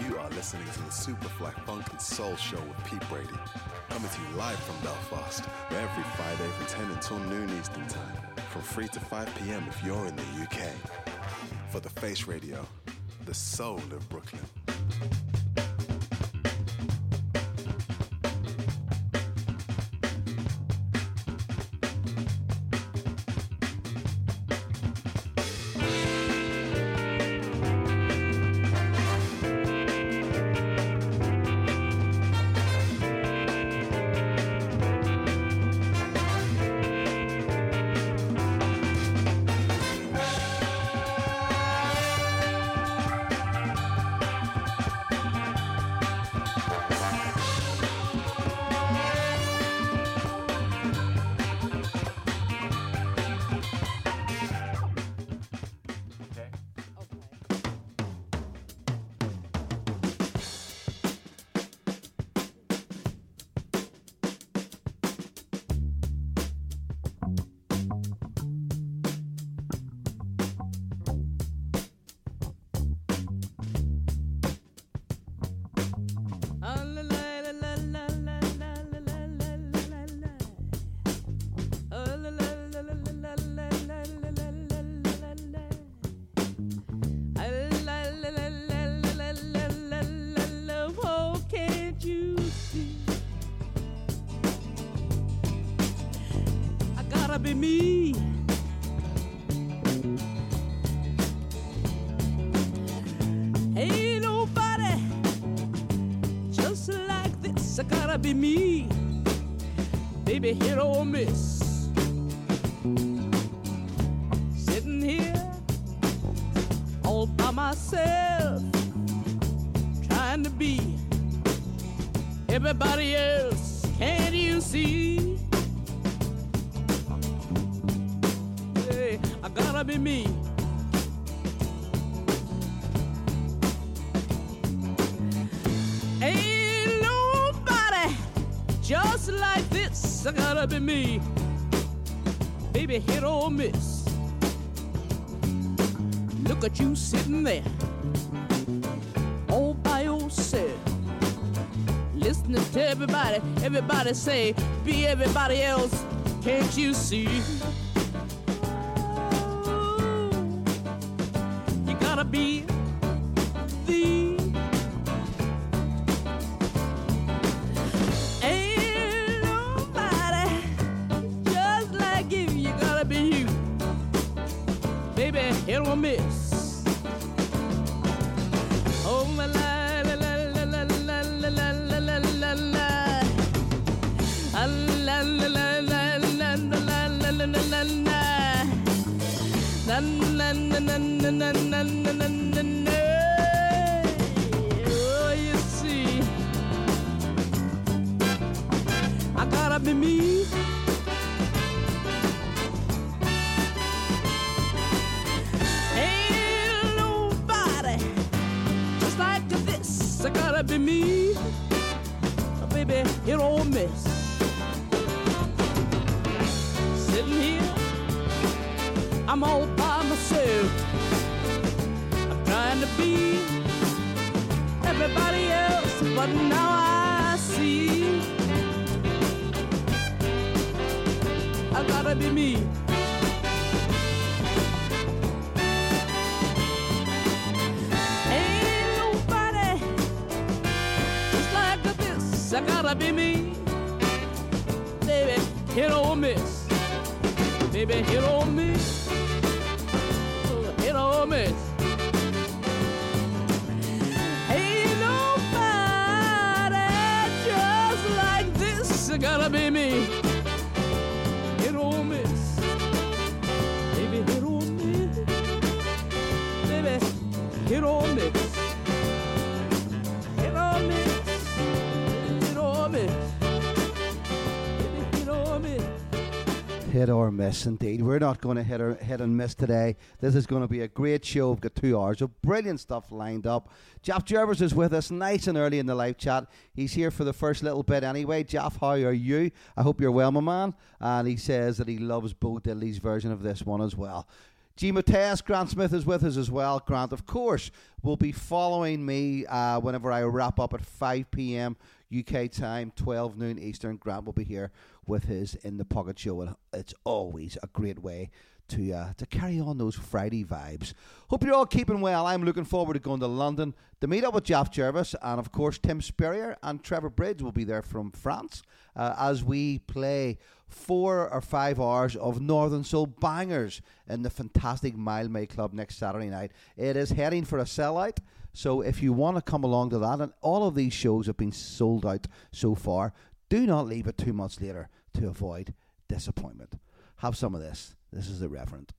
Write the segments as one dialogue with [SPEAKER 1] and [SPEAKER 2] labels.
[SPEAKER 1] You are listening to the Superfly Funk and Soul Show with Pete Brady. Coming to you live from Belfast, every Friday from 10 until noon Eastern Time. From 3 to 5 p.m. if you're in the UK. For the Face Radio, the soul of Brooklyn.
[SPEAKER 2] Myself, trying to be everybody else. Can't you see? Hey, I gotta be me. Ain't nobody just like this. I gotta be me. Baby, hit or miss. Look at you sitting there, all by yourself. Listening to everybody, everybody say, be everybody else. Can't you see? Miss,
[SPEAKER 3] indeed. We're not going to hit or hit and miss today. This is going to be a great show. We've got two hours of brilliant stuff lined up. Jeff Jervis is with us nice and early in the live chat. He's here for the first little bit anyway. Jeff, how are you? I hope you're well, my man. And he says that he loves Bo Diddley's version of this one as well. G. Mateus, Grant Smith is with us as well. Grant, of course, will be following me uh, whenever I wrap up at 5 p.m. UK time, 12 noon Eastern. Grant will be here with his In the Pocket show, and it's always a great way to uh, to carry on those Friday vibes. Hope you're all keeping well. I'm looking forward to going to London to meet up with Jeff Jervis, and of course, Tim Spurrier and Trevor Bridge will be there from France uh, as we play four or five hours of Northern Soul bangers in the fantastic Mildmay Club next Saturday night. It is heading for a sellout. So if you want to come along to that, and all of these shows have been sold out so far, do not leave it two months later to avoid disappointment. Have some of this. This is the Reverend.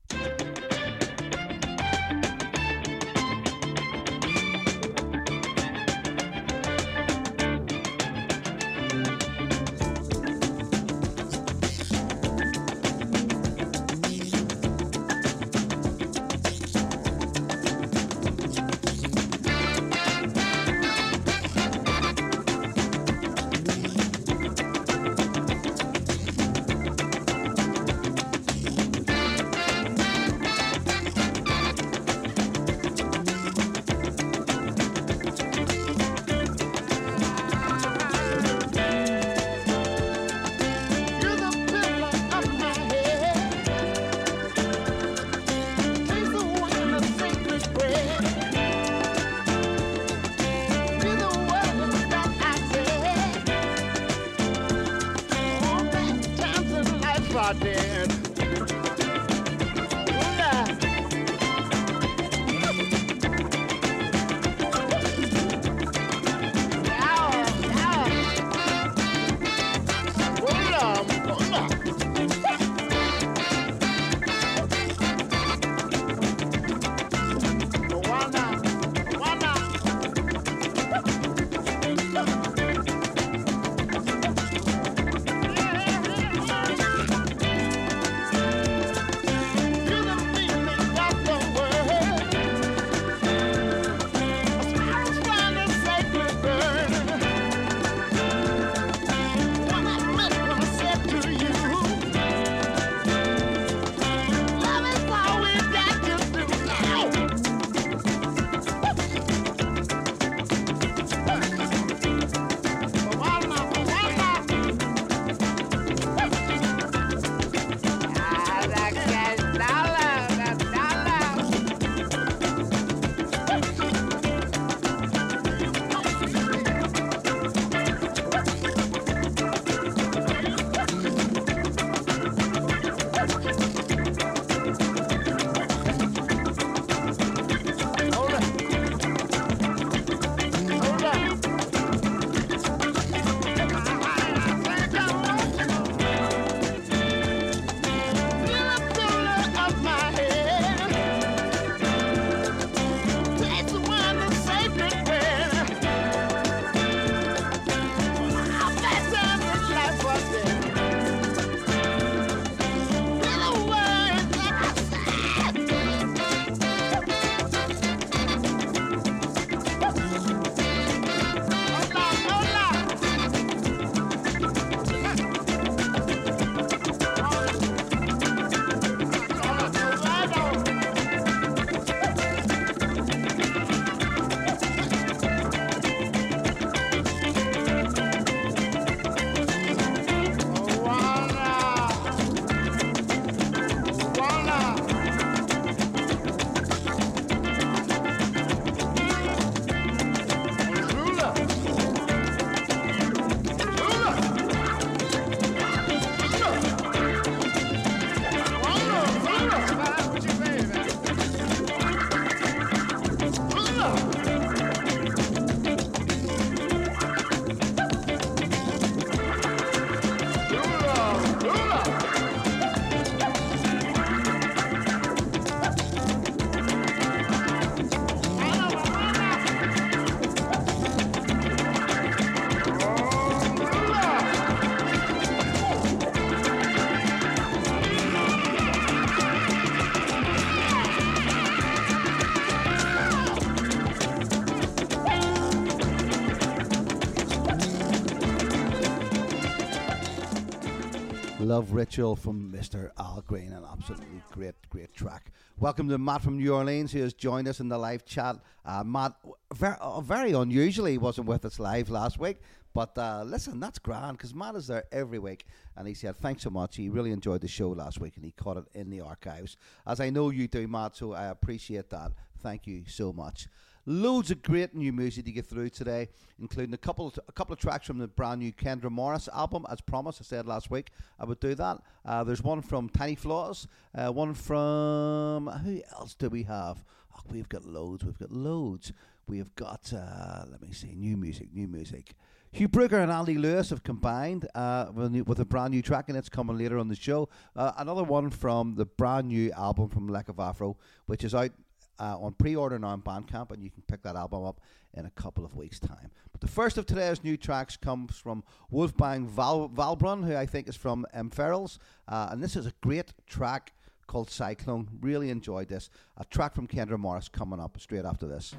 [SPEAKER 3] Love Ritual from Mr. Al Green, an absolutely great, great track. Welcome to Matt from New Orleans, who has joined us in the live chat. Uh, Matt, very, uh, very unusually, wasn't with us live last week, but uh, listen, that's grand because Matt is there every week, and he said thanks so much. He really enjoyed the show last week, and he caught it in the archives, as I know you do, Matt. So I appreciate that. Thank you so much. Loads of great new music to get through today, including a couple a couple of tracks from the brand new Kendra Morris album. As promised, I said last week I would do that. Uh, there's one from Tiny Flaws, uh, one from who else do we have? Oh, we've got loads. We've got loads. We've got uh, let me see, new music, new music. Hugh Brooker and Andy Lewis have combined uh, with a brand new track, and it's coming later on the show. Uh, another one from the brand new album from Lack of Afro, which is out uh, on pre-order now on Bandcamp, and you can pick that album up in a couple of weeks' time. But the first of today's new tracks comes from Wolfgang Val- Valbrun, who I think is from M. Ferals, uh, and this is a great track called Cyclone. Really enjoyed this. A track from Kendra Morris coming up straight after this.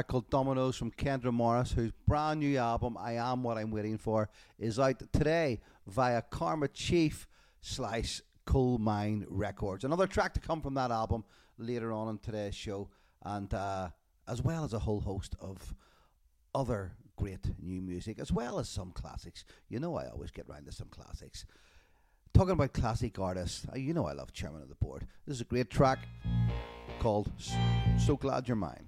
[SPEAKER 3] track called Dominoes from Kendra Morris, whose brand new album, I Am What I'm Waiting For, is out today via Karma Chief slash Colemine Records. Another track to come from that album later on in today's show, and uh, as well as a whole host of other great new music, as well as some classics. You know, I always get round to some classics. Talking about classic artists, uh, you know I love Chairman of the Board. This is a great track called So Glad You're Mine.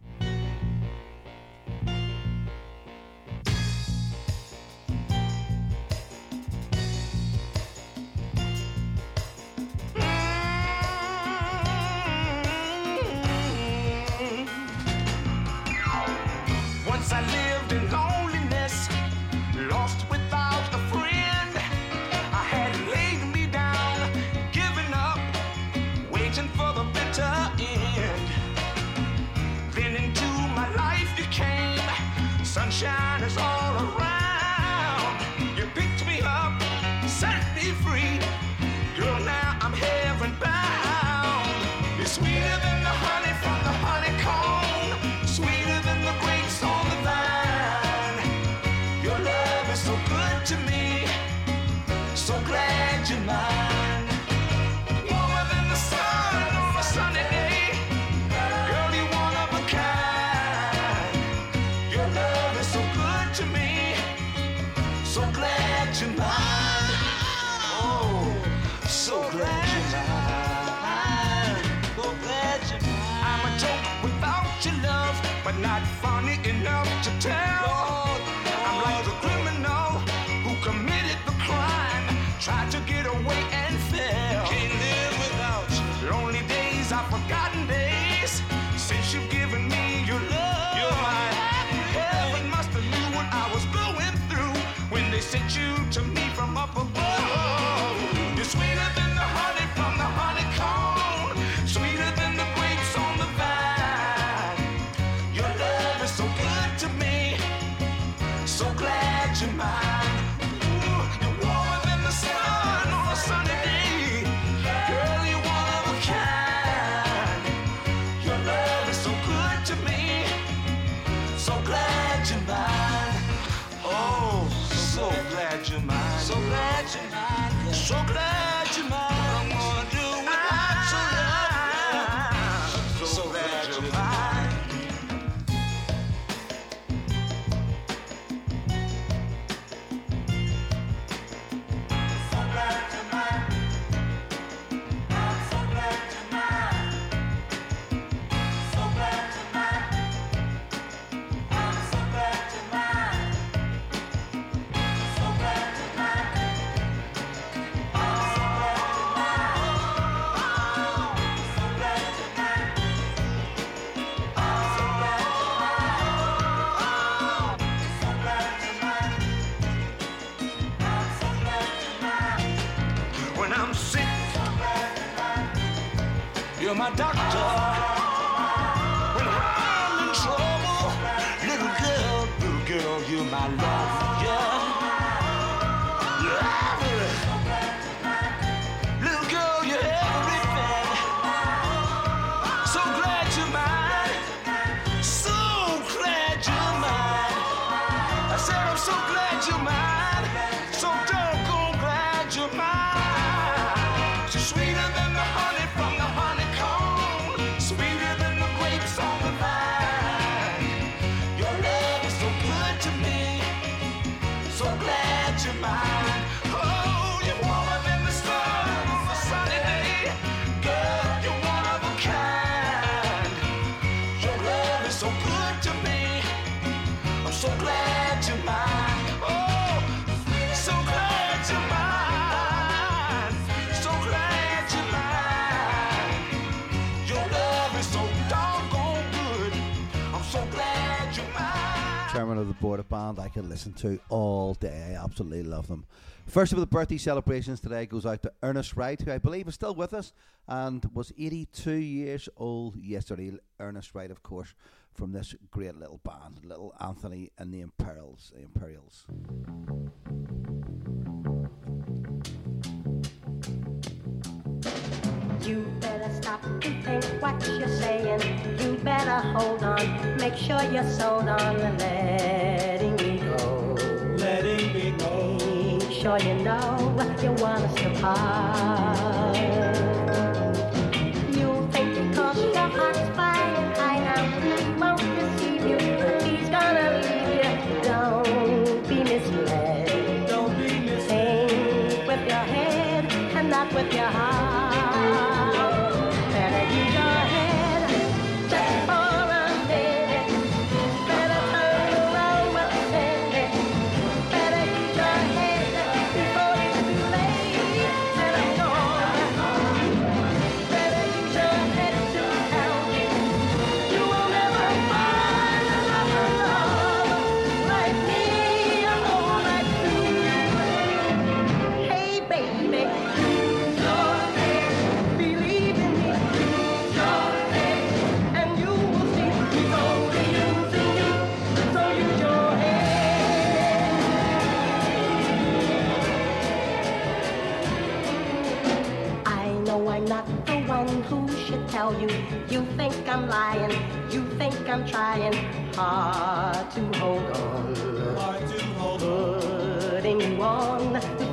[SPEAKER 4] been.
[SPEAKER 3] chairman of the board of band, I could listen to all day. I absolutely love them. First of all, the birthday celebrations today goes out to Ernest Wright, who I believe is still with us and was 82 years old yesterday. Ernest Wright, of course, from this great little band, Little Anthony and the Imperials. The Imperials.
[SPEAKER 5] You better stop and think what you're saying. You better hold on, make sure you're sold on letting me go.
[SPEAKER 6] Letting me go.
[SPEAKER 5] Make sure you know you want us to part. You think because your heart's flying high now, he won't deceive you. He's gonna leave you. Don't be misled.
[SPEAKER 6] Don't be misled.
[SPEAKER 5] Think with your head and not with your heart. Tell you. You think I'm lying. You think I'm trying hard to hold on.
[SPEAKER 6] Hard to hold on.
[SPEAKER 5] Putting you on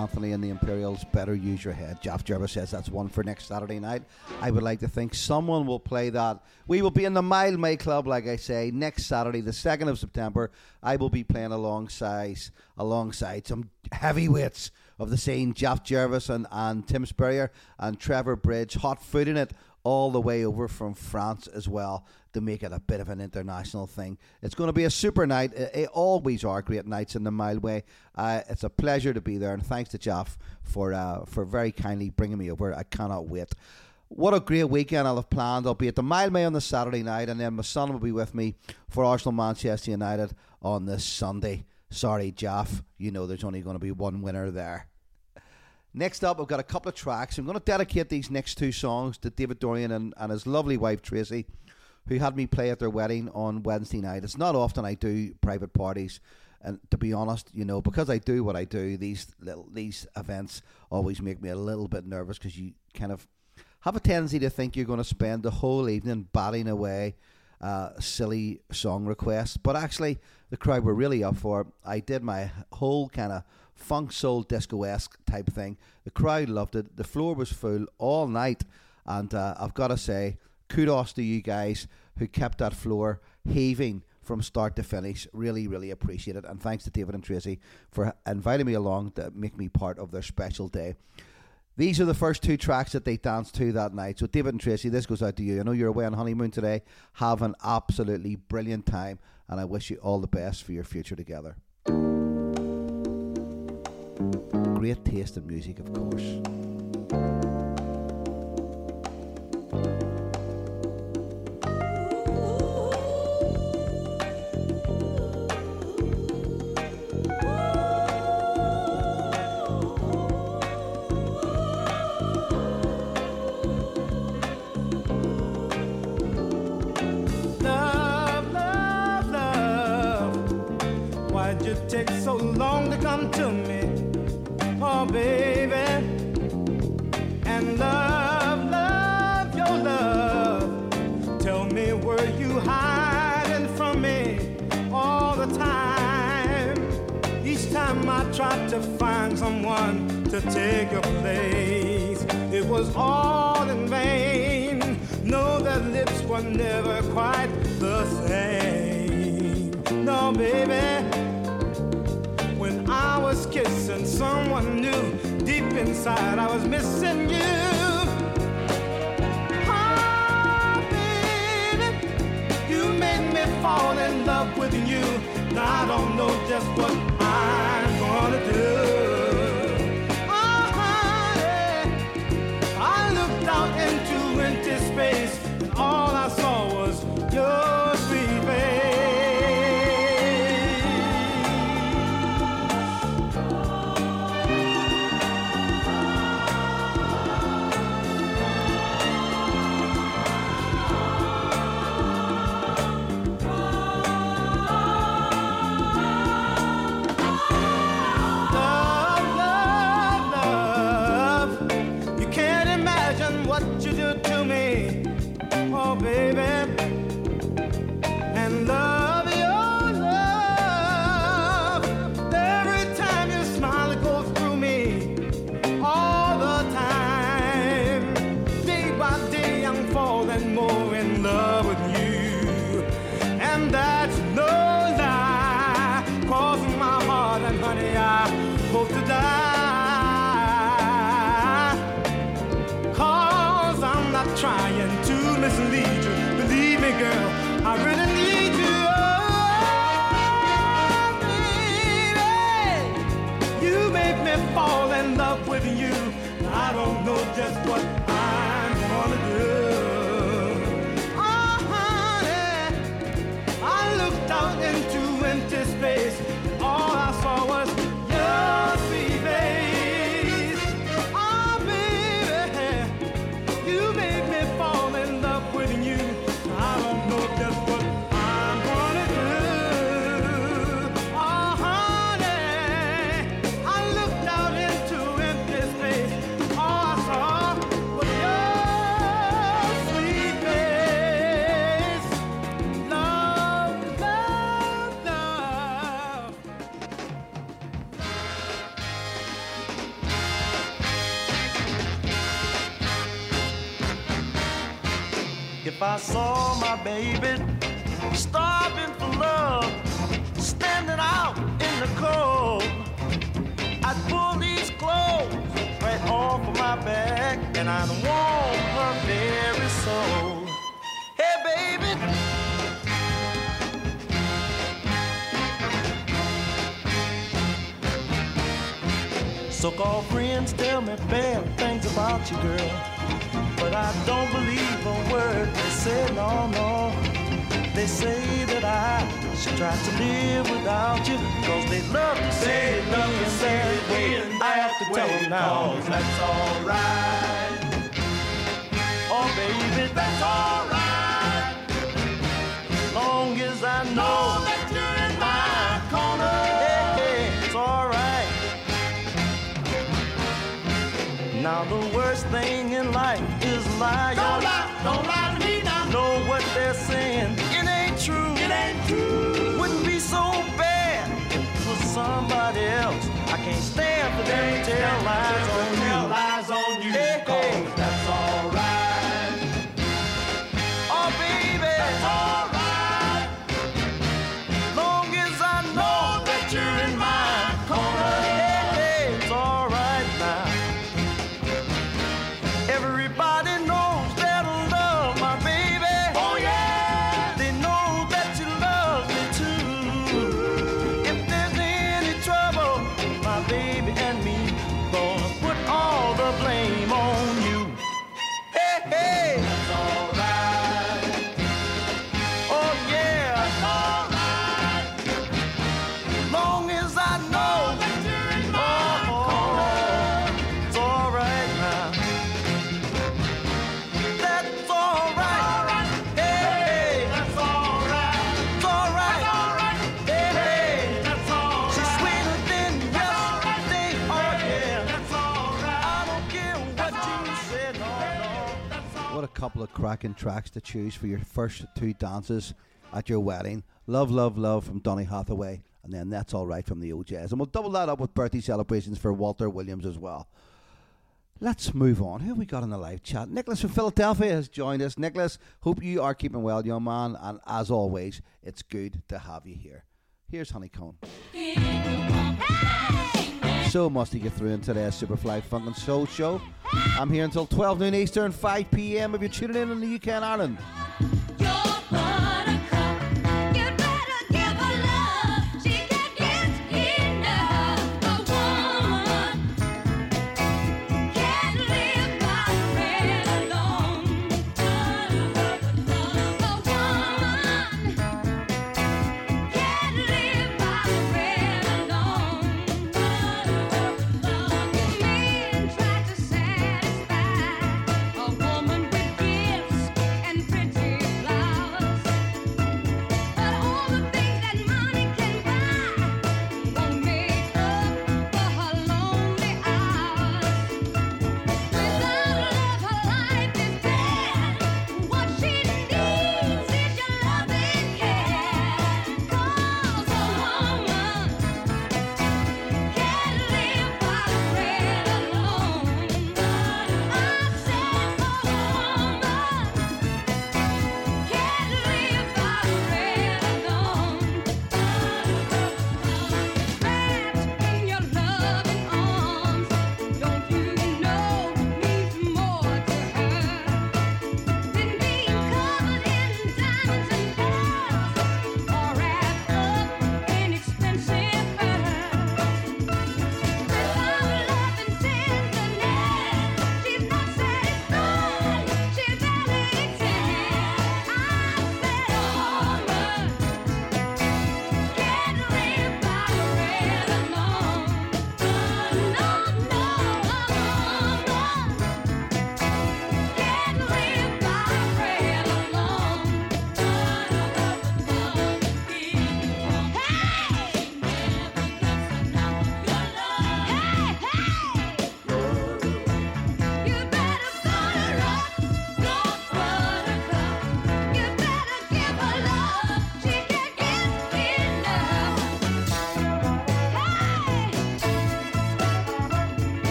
[SPEAKER 3] Anthony, and the Imperials better use your head. Jeff Jervis says that's one for next Saturday night. I would like to think someone will play that. We will be in the Mildmay Club, like I say, next Saturday, the second of September. I will be playing alongside alongside some heavyweights of the scene, Jeff Jervis and, and Tim Spurrier and Trevor Bridge, hot foot in it all the way over from France as well to make it a bit of an international thing. It's going to be a super night. It, always are great nights in the Mildmay. Uh, it's a pleasure to be there, and thanks to Jeff for uh, for very kindly bringing me over. I cannot wait. What a great weekend I'll have planned. I'll be at the Mildmay on the Saturday night, and then my son will be with me for Arsenal Manchester United on this Sunday. Sorry, Jeff. You know there's only going to be one winner there. Next up, I've got a couple of tracks. I'm going to dedicate these next two songs to David Dorian and, and his lovely wife Tracy, who had me play at their wedding on Wednesday night. It's not often I do private parties, and to be honest, you know, because I do what I do, these little these events always make me a little bit nervous because you kind of have a tendency to think you're going to spend the whole evening batting away uh, silly song requests, but actually the crowd were really up for it. I did my whole kind of funk soul disco esque type thing. The crowd loved it. The floor was full all night, and uh, I've got to say, kudos to you guys who kept that floor heaving from start to finish. Really, really appreciate it, and thanks to David and Tracy for inviting me along to make me part of their special day. These are the first two tracks that they danced to that night. So, David and Tracy, this goes out to you. I know you're away on honeymoon today. Have an absolutely brilliant time, and I wish you all the best for your future together. Great taste in music, of course.
[SPEAKER 7] Someone to take your place, it was all in vain. No, their lips were never quite the same. No, baby. When I was kissing someone new, deep inside I was missing you. Ah, baby, you made me fall in love with you. Now I don't know just what just what saw
[SPEAKER 8] my baby starving for love, standing out in the cold, I'd pull these clothes right off of my back and I'd warm her very soul. Hey, baby. So-called friends tell me bad things about you, girl. But I don't believe a word they say, no, no. They say that I should try to live without you. Cause they love to say it, love to say it when I have to tell them now. That's alright. Oh, baby, that's alright. Long as I know that you're in my corner. Hey, hey, it's alright. Now the worst thing in life lie. Don't lie, don't lie to me now. Know what they're saying? It ain't true. It ain't true. Wouldn't be so bad if it was somebody else. I can't stand for them to tell lies on you.
[SPEAKER 3] Couple of cracking tracks to choose for your first two dances at your wedding. Love, love, love from Donny Hathaway
[SPEAKER 9] And then That's All Right from the O'Jays. And we'll double that up with birthday celebrations for Walter Williams as well. Let's move on. Who have we got in the live chat? Nicholas from Philadelphia has joined us. Nicholas, hope you are keeping well, young man. And as always, it's good to have you here. Here's Honeycomb. So must he get through in today's Superfly Funk and Soul show. I'm here until 12 noon Eastern, 5 p.m. if you're tuning in in the UK and Ireland.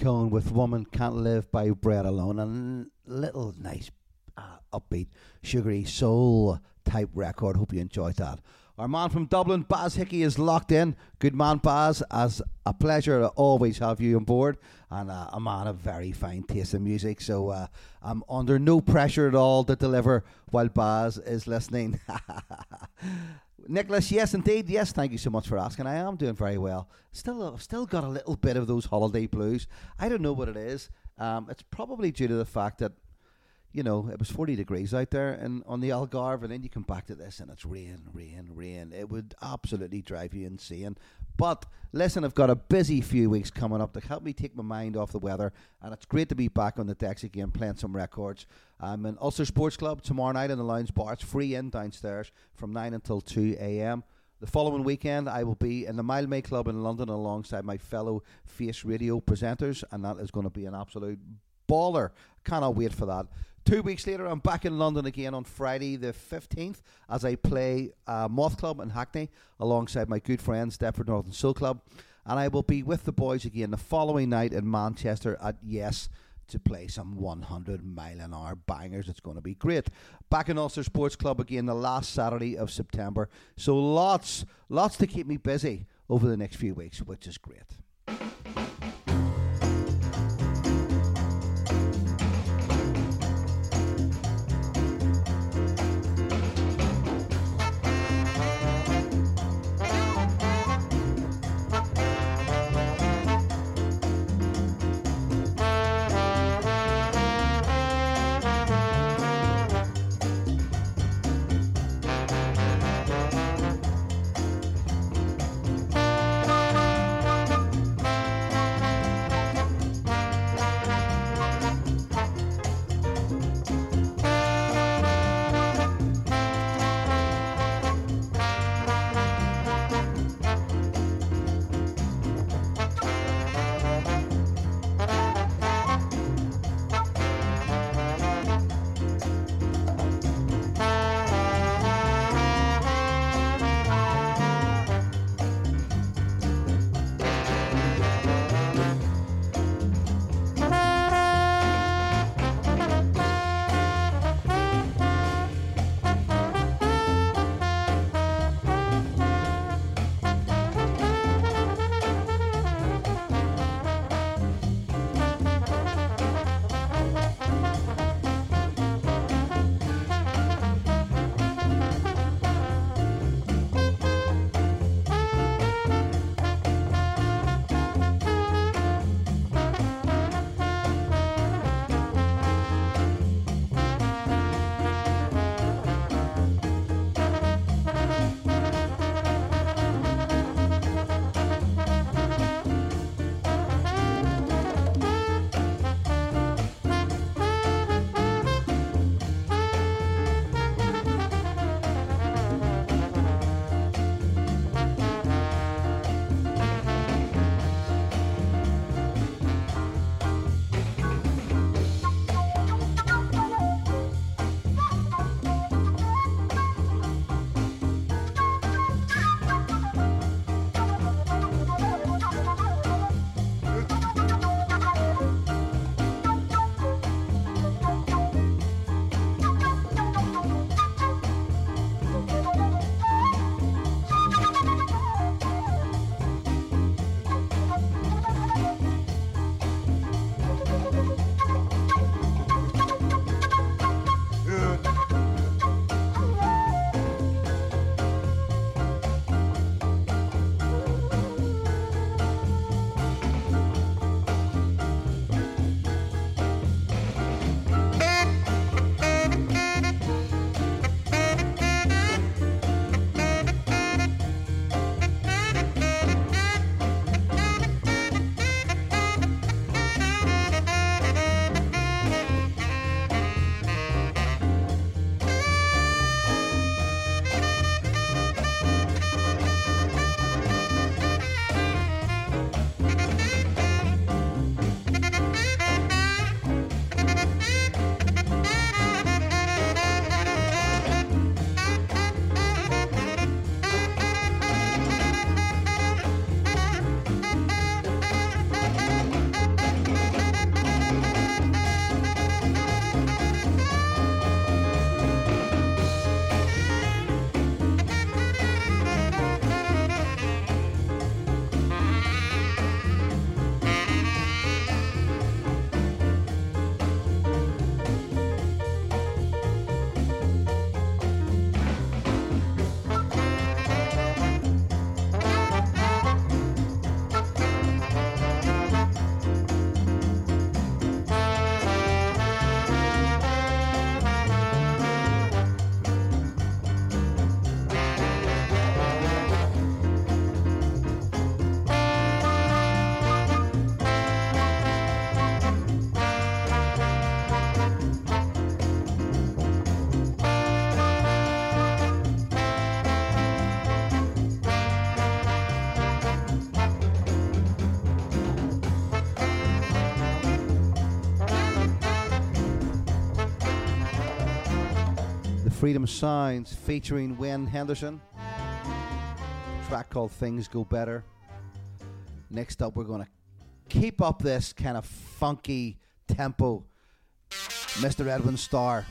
[SPEAKER 9] Honeycomb with Woman Can't Live by Bread Alone. And little nice, uh, upbeat, sugary soul type record. Hope you enjoyed that. Our man from Dublin, Baz Hickey, is locked in. Good man, Baz. As a pleasure to always have you on board, and uh, a man of very fine taste in music. So uh, I'm under no pressure at all to deliver while Baz is listening. Nicholas, yes, indeed, yes. Thank you so much for asking. I am doing very well. Still, I've still got a little bit of those holiday blues. I don't know what it is. Um, it's probably due to the fact that you know, it was 40 degrees out there and on the Algarve, and then you come back to this and it's rain, rain, rain. It would absolutely drive you insane. But listen, I've got a busy few weeks coming up to help me take my mind off the weather, and it's great to be back on the decks again playing some records. I'm in Ulster Sports Club tomorrow night in the Lounge Bar. It's free in downstairs from 9 until 2 a.m. The following weekend, I will be in the Mildmay Club in London alongside my fellow Face Radio presenters, and that is going to be an absolute baller. Cannot wait for that. Two weeks later, I'm back in London again on Friday the 15th as I play uh, Moth Club in Hackney alongside my good friends Deptford Northern Soul Club. And I will be with the boys again the following night in Manchester at Yes to play some 100 mile an hour bangers. It's going to be great. Back in Ulster Sports Club again the last Saturday of September. So lots, lots to keep me busy over the next few weeks, which is great.
[SPEAKER 4] Freedom Sounds featuring Wayne Henderson. track called Things Go Better. Next up, we're going to keep up this kind of funky tempo. Mr. Edwin Starr.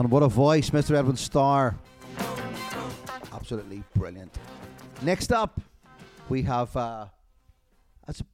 [SPEAKER 3] What a
[SPEAKER 4] what a voice, Mr. Edwin Starr. Absolutely brilliant. Next up, we have, uh, as, a,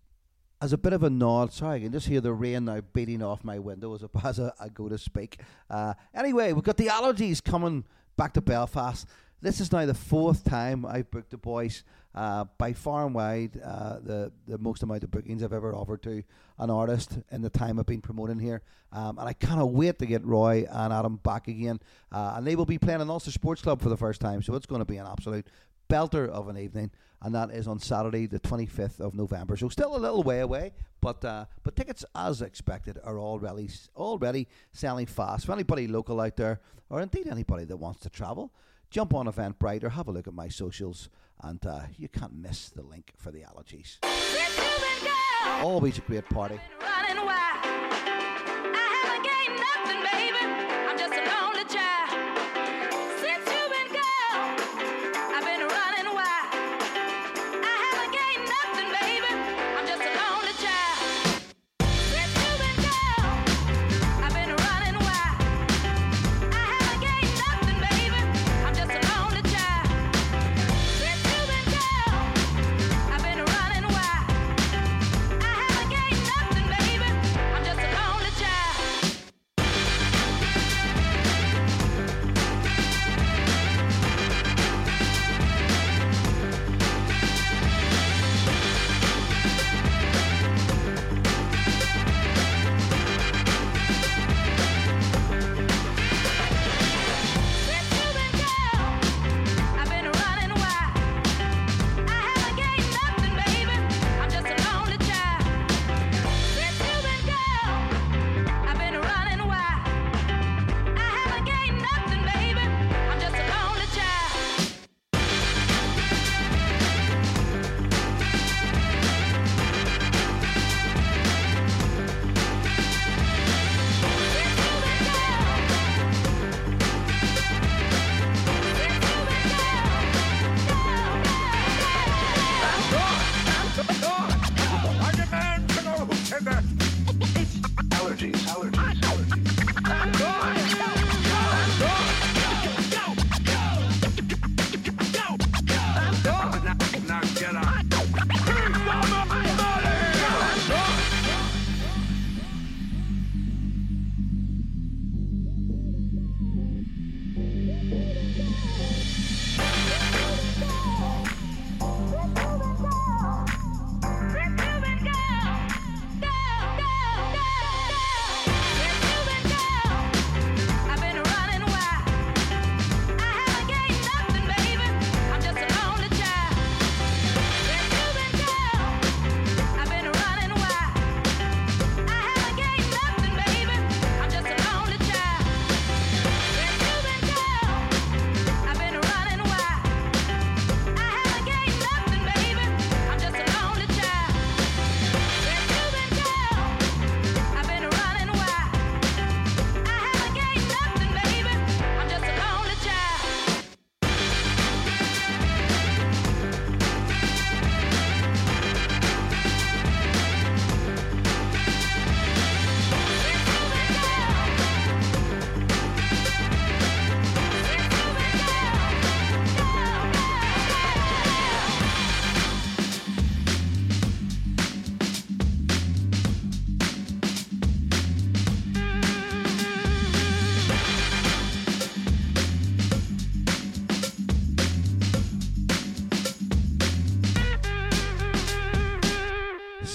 [SPEAKER 4] as a bit of a nod, sorry, I can just hear the rain now beating off my window as, I- as I go to speak. Uh, anyway, we've got the allergies coming back to Belfast. This is now the fourth time I've booked the boys. Uh, by far and wide, uh, the the most amount of bookings I've ever offered to an artist in the time I've been promoting here, um, and I cannot wait to get Roy and Adam back again. Uh, and they will be playing in Ulster Sports Club for the first time, so it's going to be an absolute belter of an evening, and that is on Saturday, the 25th of November. So still a little way away, but uh, but tickets, as expected, are already already selling fast. For anybody local out there, or indeed anybody that wants to travel, jump on Eventbrite or have a look at my socials, and uh, you can't miss the link for the allergies. Always a great party.
[SPEAKER 9] Running wild.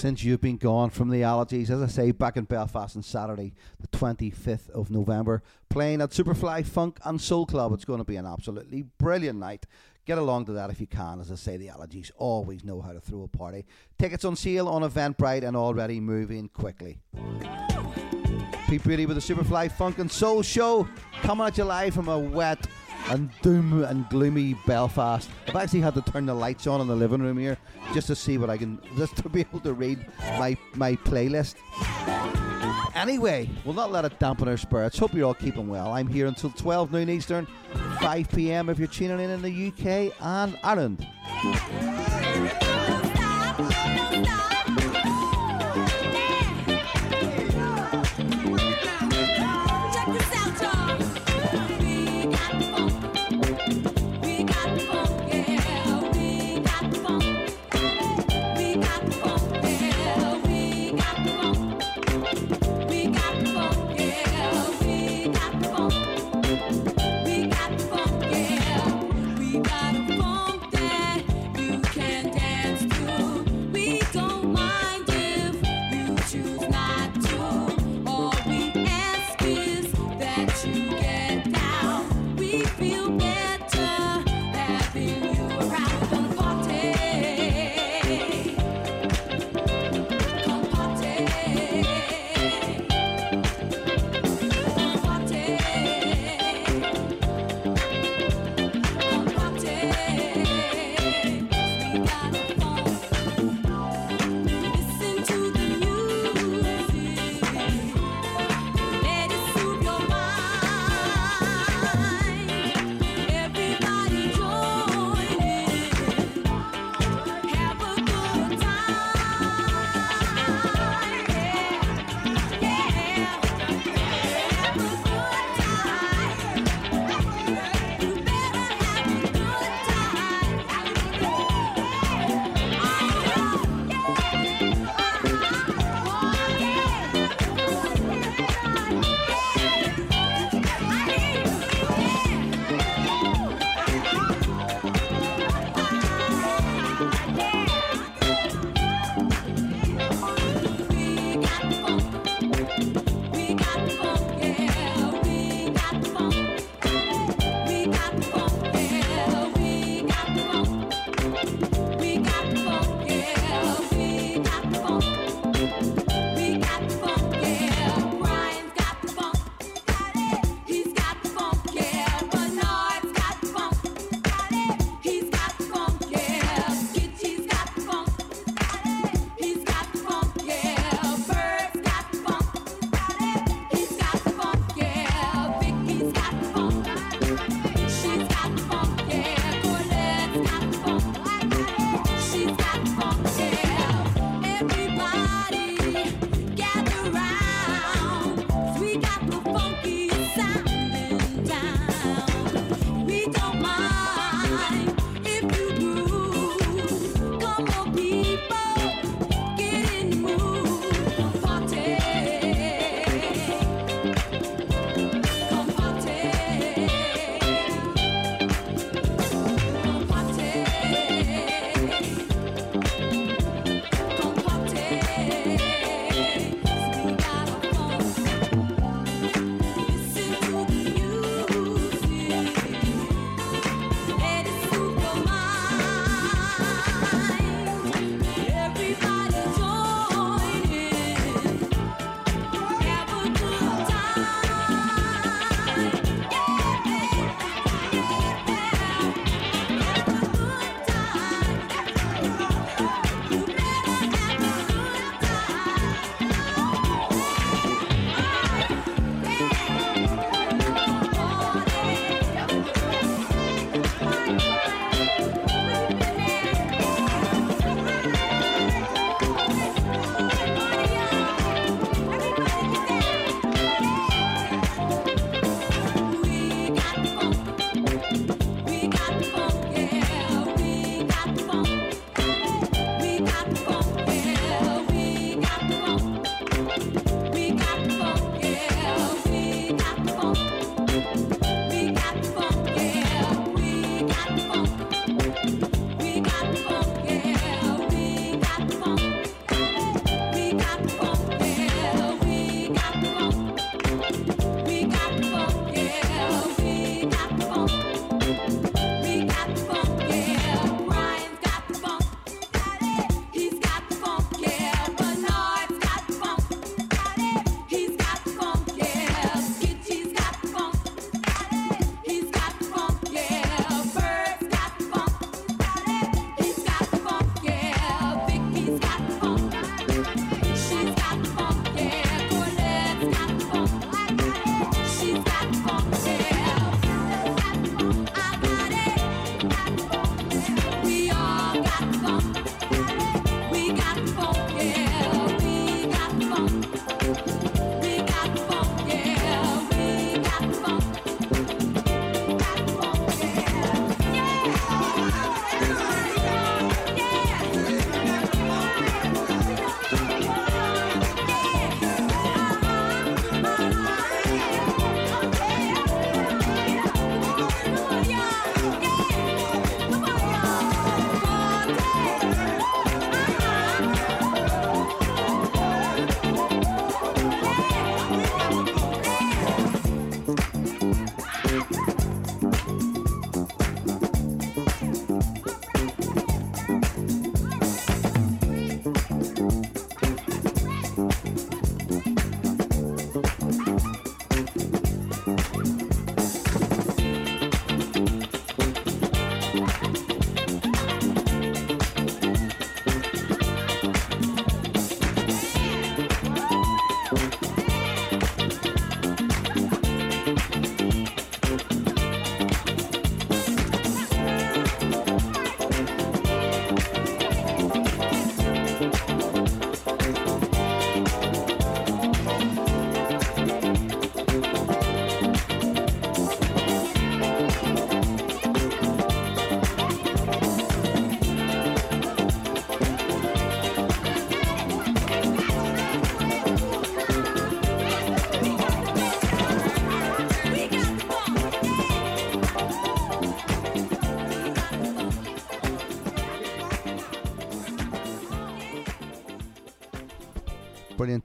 [SPEAKER 9] Since you've been gone
[SPEAKER 3] from the allergies. As I say, back in Belfast on Saturday, the 25th of November, playing at Superfly Funk and Soul Club. It's going to be an absolutely brilliant night. Get along to that if you can. As I say, the allergies always know how to throw a party. Tickets on sale on Eventbrite and already moving quickly. Pete Brady with the Superfly Funk and Soul Show coming at you live from a wet and doom and gloomy Belfast. I've actually had to turn the lights on in the living room here just to see what I can, just to be able to read my, my playlist. Anyway, we'll not let it dampen our spirits. Hope you're all keeping well. I'm here until 12 noon Eastern, 5 p.m. if you're tuning in in the UK and Ireland.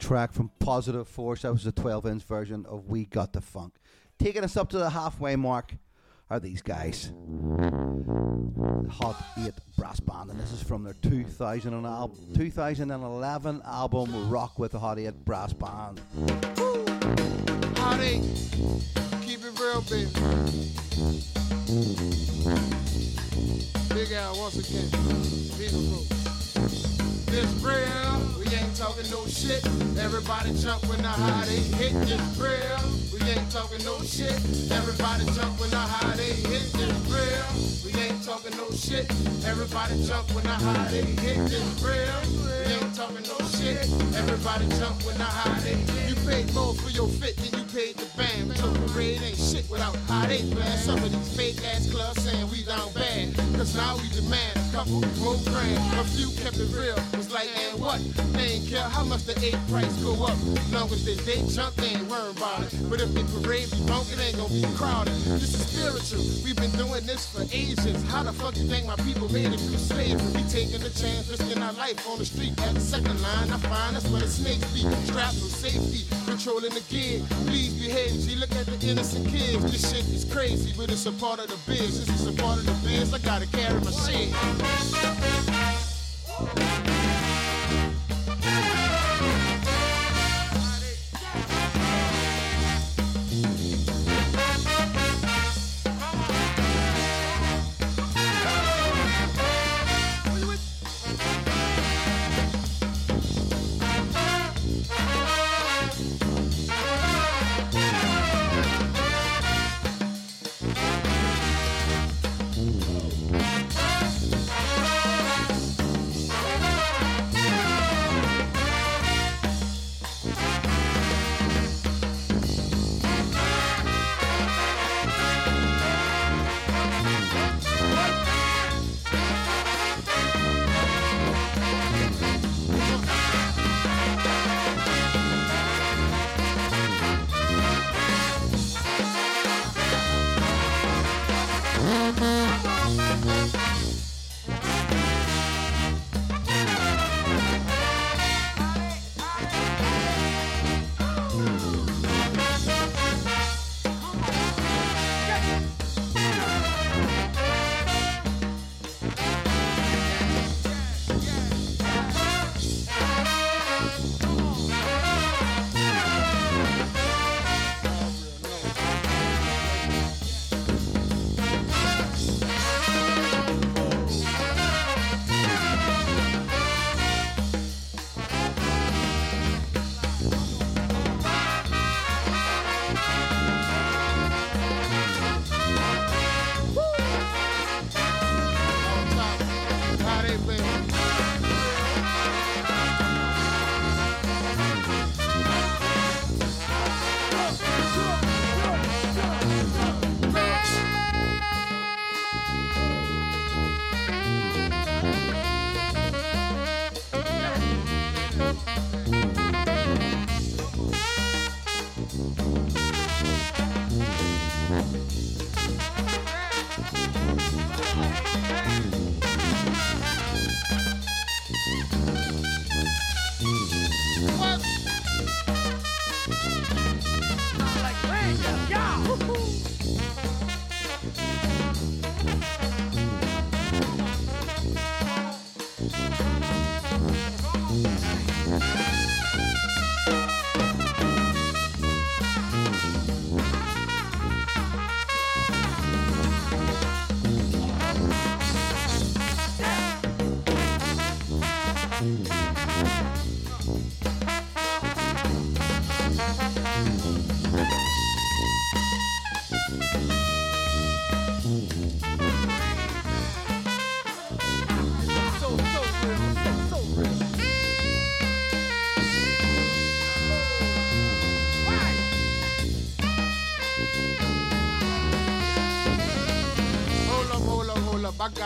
[SPEAKER 3] Track from Positive Force. That was the 12 inch version of We Got the Funk. Taking us up to the halfway mark are these guys. Hot 8 Brass Band, and this is from their 2000 and al- 2011 album Rock with the Hot 8 Brass Band.
[SPEAKER 10] Hot eight. Keep it real, baby. Big Al once again. Beautiful. This real, we ain't talking no shit. Everybody jump when the high they hit. This real, we ain't talking no shit. Everybody jump when the high they hit. This real, we ain't talking no shit. Everybody jump when the high they hit. This real, we ain't talking no shit. Everybody jump when high they hit. You paid more for your fit than you paid the band. Your parade ain't shit without high they blast. Some of these fake ass clubs saying we down bad. Cause now we demand couple grand. A few kept it real. Like, and what? They ain't care how much the eight price go up. Long as they they jump, they ain't worried about it. But if they parade be bunking, ain't gonna be crowded. This is spiritual. We've been doing this for ages. How the fuck you think my people made it through slavery? We taking the chance, risking our life on the street. At the second line, I find that's where the snakes be. Strapped for safety, controlling the gig. Please behave. G, look at the innocent kids. This shit is crazy, but it's a part of the biz. This is a part of the biz. I gotta carry my shit.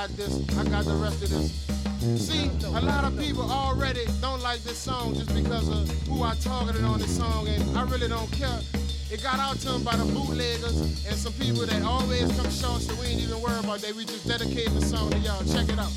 [SPEAKER 10] Got this. I got the rest of this. See, a lot of people already don't like this song just because of who I targeted on this song, and I really don't care. It got out to them by the bootleggers and some people that always come short, so we ain't even worried about that. We just dedicating the song to y'all. Check it out.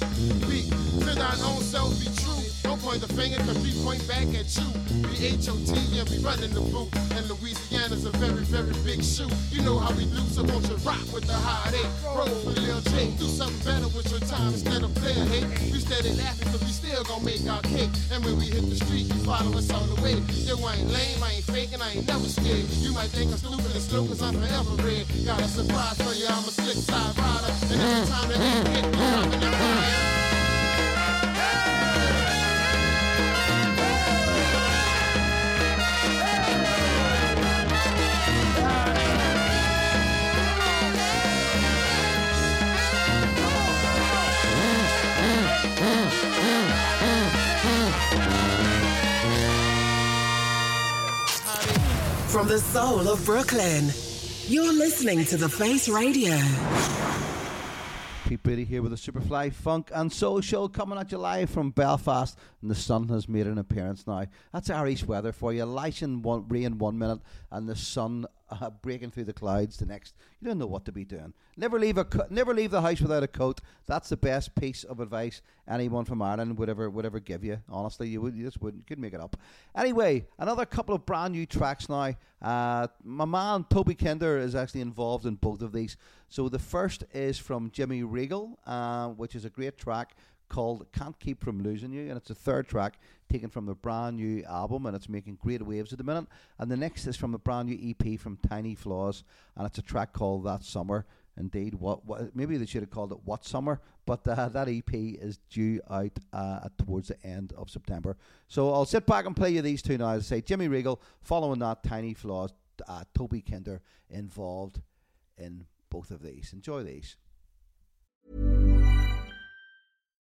[SPEAKER 10] Be, to thine own self be true. Don't point the finger, cause we point back at you. We H-O-T and we running the boot. And Louisiana's a very, very big shoe. You know how we do, so won't you rock with the hot eight? Roll with Lil J. Do something better with your time instead of player hate. We steady laughing, cause we still gon' make our cake. And when we hit the street, you follow us all the way. Yo, I ain't lame, I ain't faking, I ain't never scared. You might think I'm stupid and slow, cause I'm forever red. Got a surprise for you, I'm a slick side rider. And every time that hit, I'm dropping that fire.
[SPEAKER 11] From the soul of Brooklyn, you're listening to The Face Radio.
[SPEAKER 3] Pete Brady here with the Superfly Funk and Soul Show coming at you live from Belfast, and the sun has made an appearance now. That's Irish weather for you. Lashing one, rain one minute, and the sun uh, breaking through the clouds the next. You don't know what to be doing. Never leave a co- never leave the house without a coat. That's the best piece of advice anyone from Ireland would ever would ever give you. Honestly, you would you just wouldn't you could make it up. Anyway, another couple of brand new tracks now. Uh, my man Toby Kinder is actually involved in both of these. So the first is from Jimmy Regal, uh, which is a great track called Can't Keep From Losing You, and it's a third track taken from the brand new album, and it's making great waves at the minute. And the next is from a brand new EP from Tiny Flaws, and it's a track called That Summer. Indeed, what, what maybe they should have called it What Summer, but uh, that EP is due out uh, towards the end of September. So I'll sit back and play you these two now. I say, Jimmy Regal, following that, Tiny Flaws, uh, Toby Kinder involved in both of these. Enjoy these.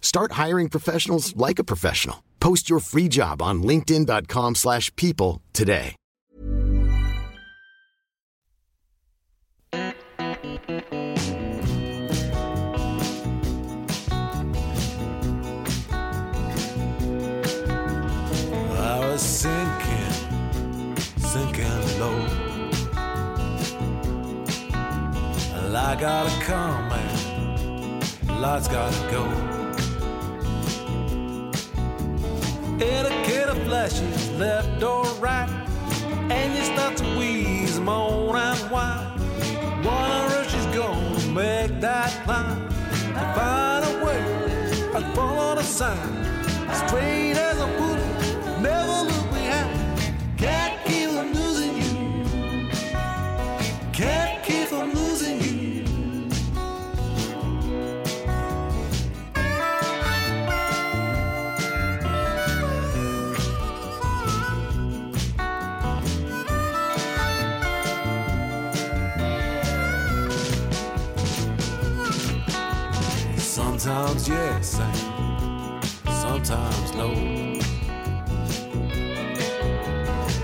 [SPEAKER 12] Start hiring professionals like a professional. Post your free job on linkedin.com/people slash people today.
[SPEAKER 13] I was sinking, sinking low. A lot gotta come, man. Lot's gotta go. Etiquette of flashes, left or right. And you start to wheeze, moan and whine. One rush is gonna make that climb. To find a way, I follow the sign. Straight as a bullet, sometimes no.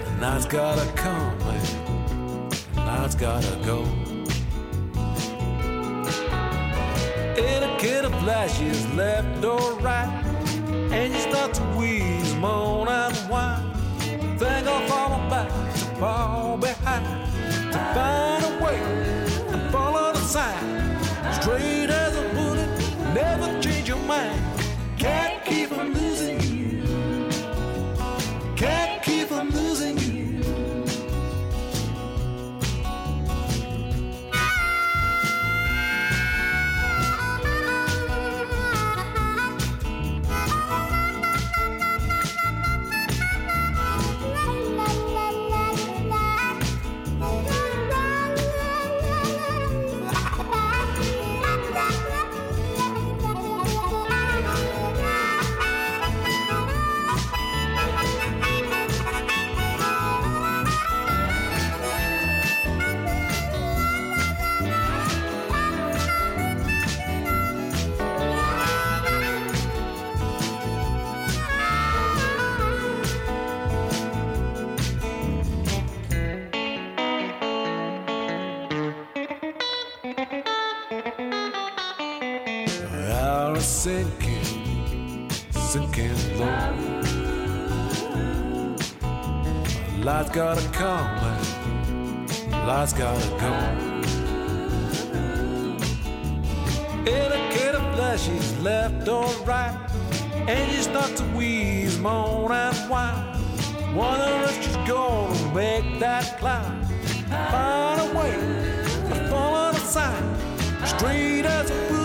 [SPEAKER 13] The night's gotta come, man. The night's gotta go. Etiquette of flashes left or right, and you start to wheeze, moan and whine. Think I'll fall back to fall behind to find a way and follow the sign. Straight From losing
[SPEAKER 14] sinking, sinking low. Life's gotta come, man. Life's gotta go. In a kid of flesh, she's left or right. And you start to wheeze, moan, and whine. Wonder if she's gonna make that climb. Find a way to follow the sign, straight as a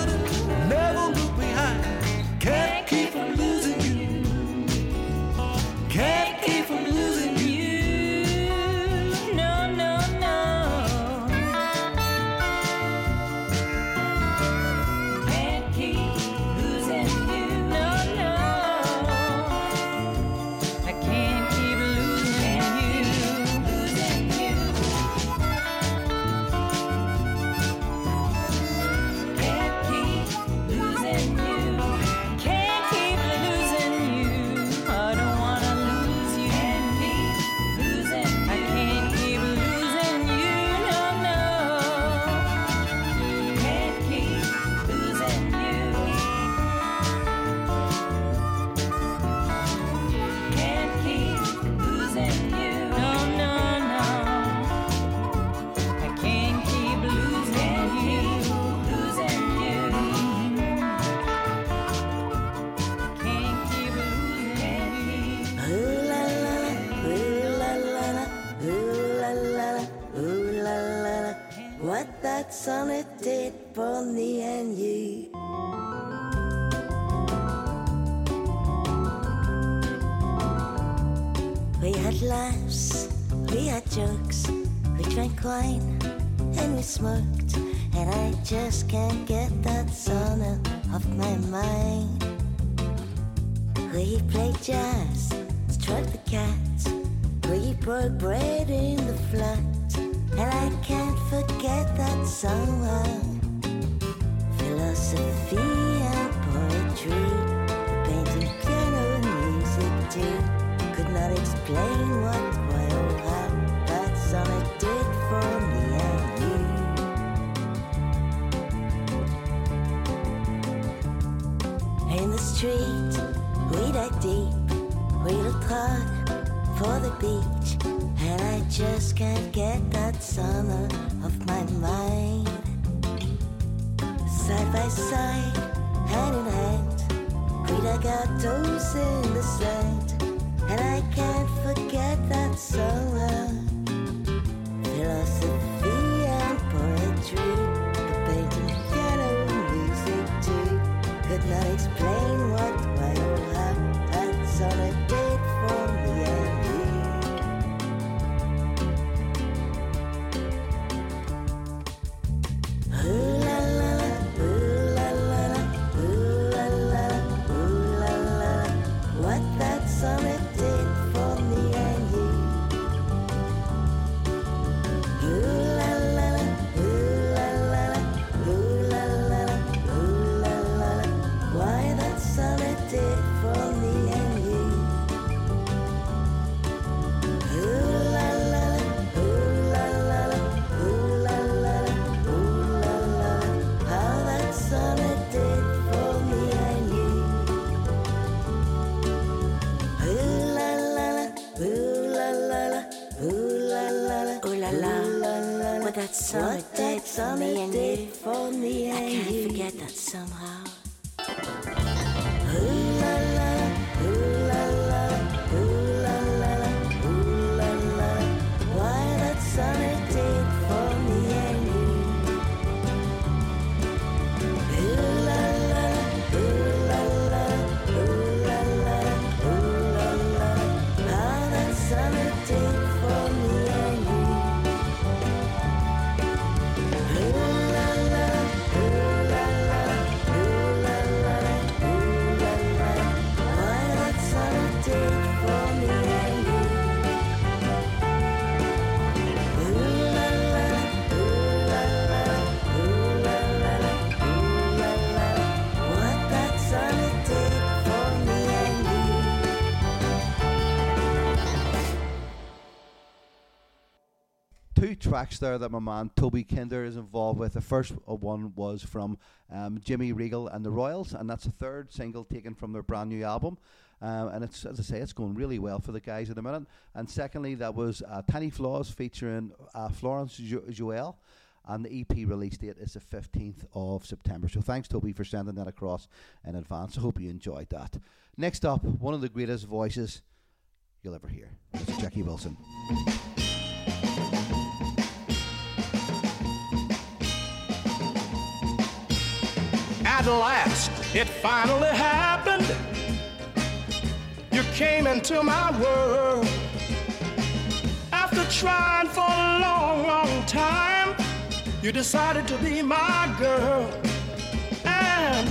[SPEAKER 3] tracks there that my man Toby Kinder is involved with. The first uh, one was from um, Jimmy Regal and the Royals, and that's the third single taken from their brand new album. Um, and it's as I say, it's going really well for the guys at the minute. And secondly, that was uh, Tiny Flaws featuring uh, Florence jo- Joel. And the EP release date is the 15th of September. So thanks, Toby, for sending that across in advance. I hope you enjoyed that. Next up, one of the greatest voices you'll ever hear. It's Jackie Wilson.
[SPEAKER 4] Last, it finally happened. You came into my world. After trying for a long, long time, you decided to be my girl. And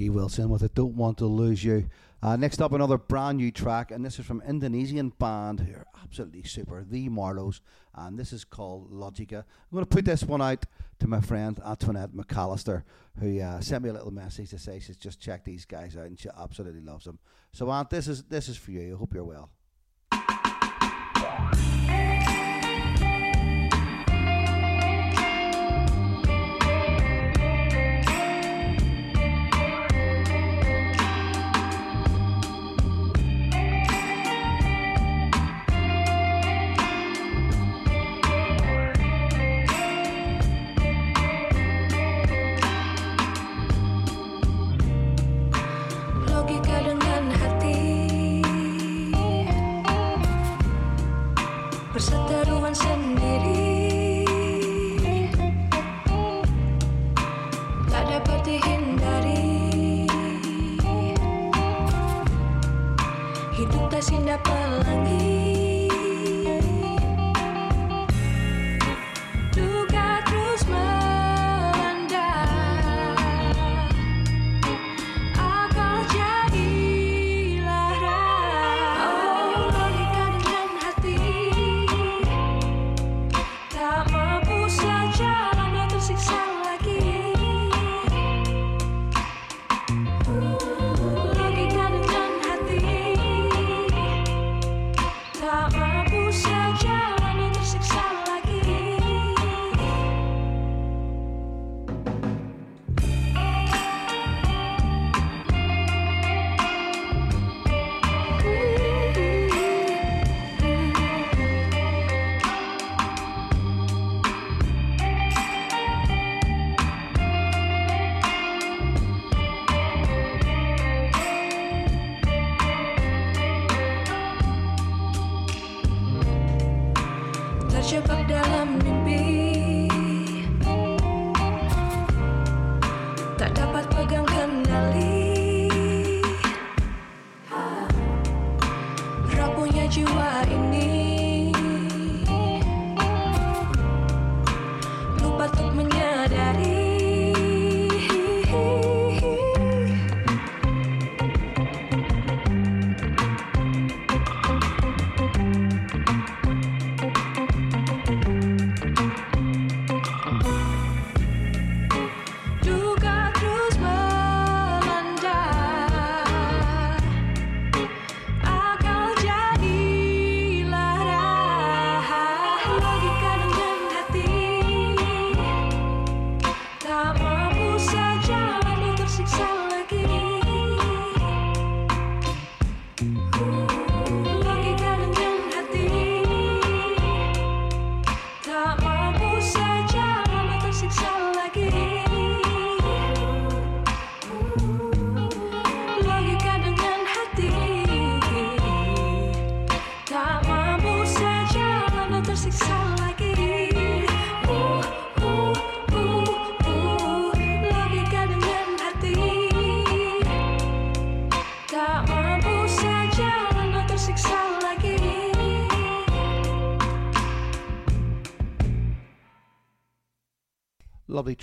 [SPEAKER 3] Jackie Wilson with I Don't want to lose you. Uh, next up, another brand new track, and this is from Indonesian band who are absolutely super, the Marloes, and this is called Logica. I'm going to put this one out to my friend Antoinette McAllister, who uh, sent me a little message to say she's just checked these guys out and she absolutely loves them. So, Aunt, this is this is for you. I hope you're well.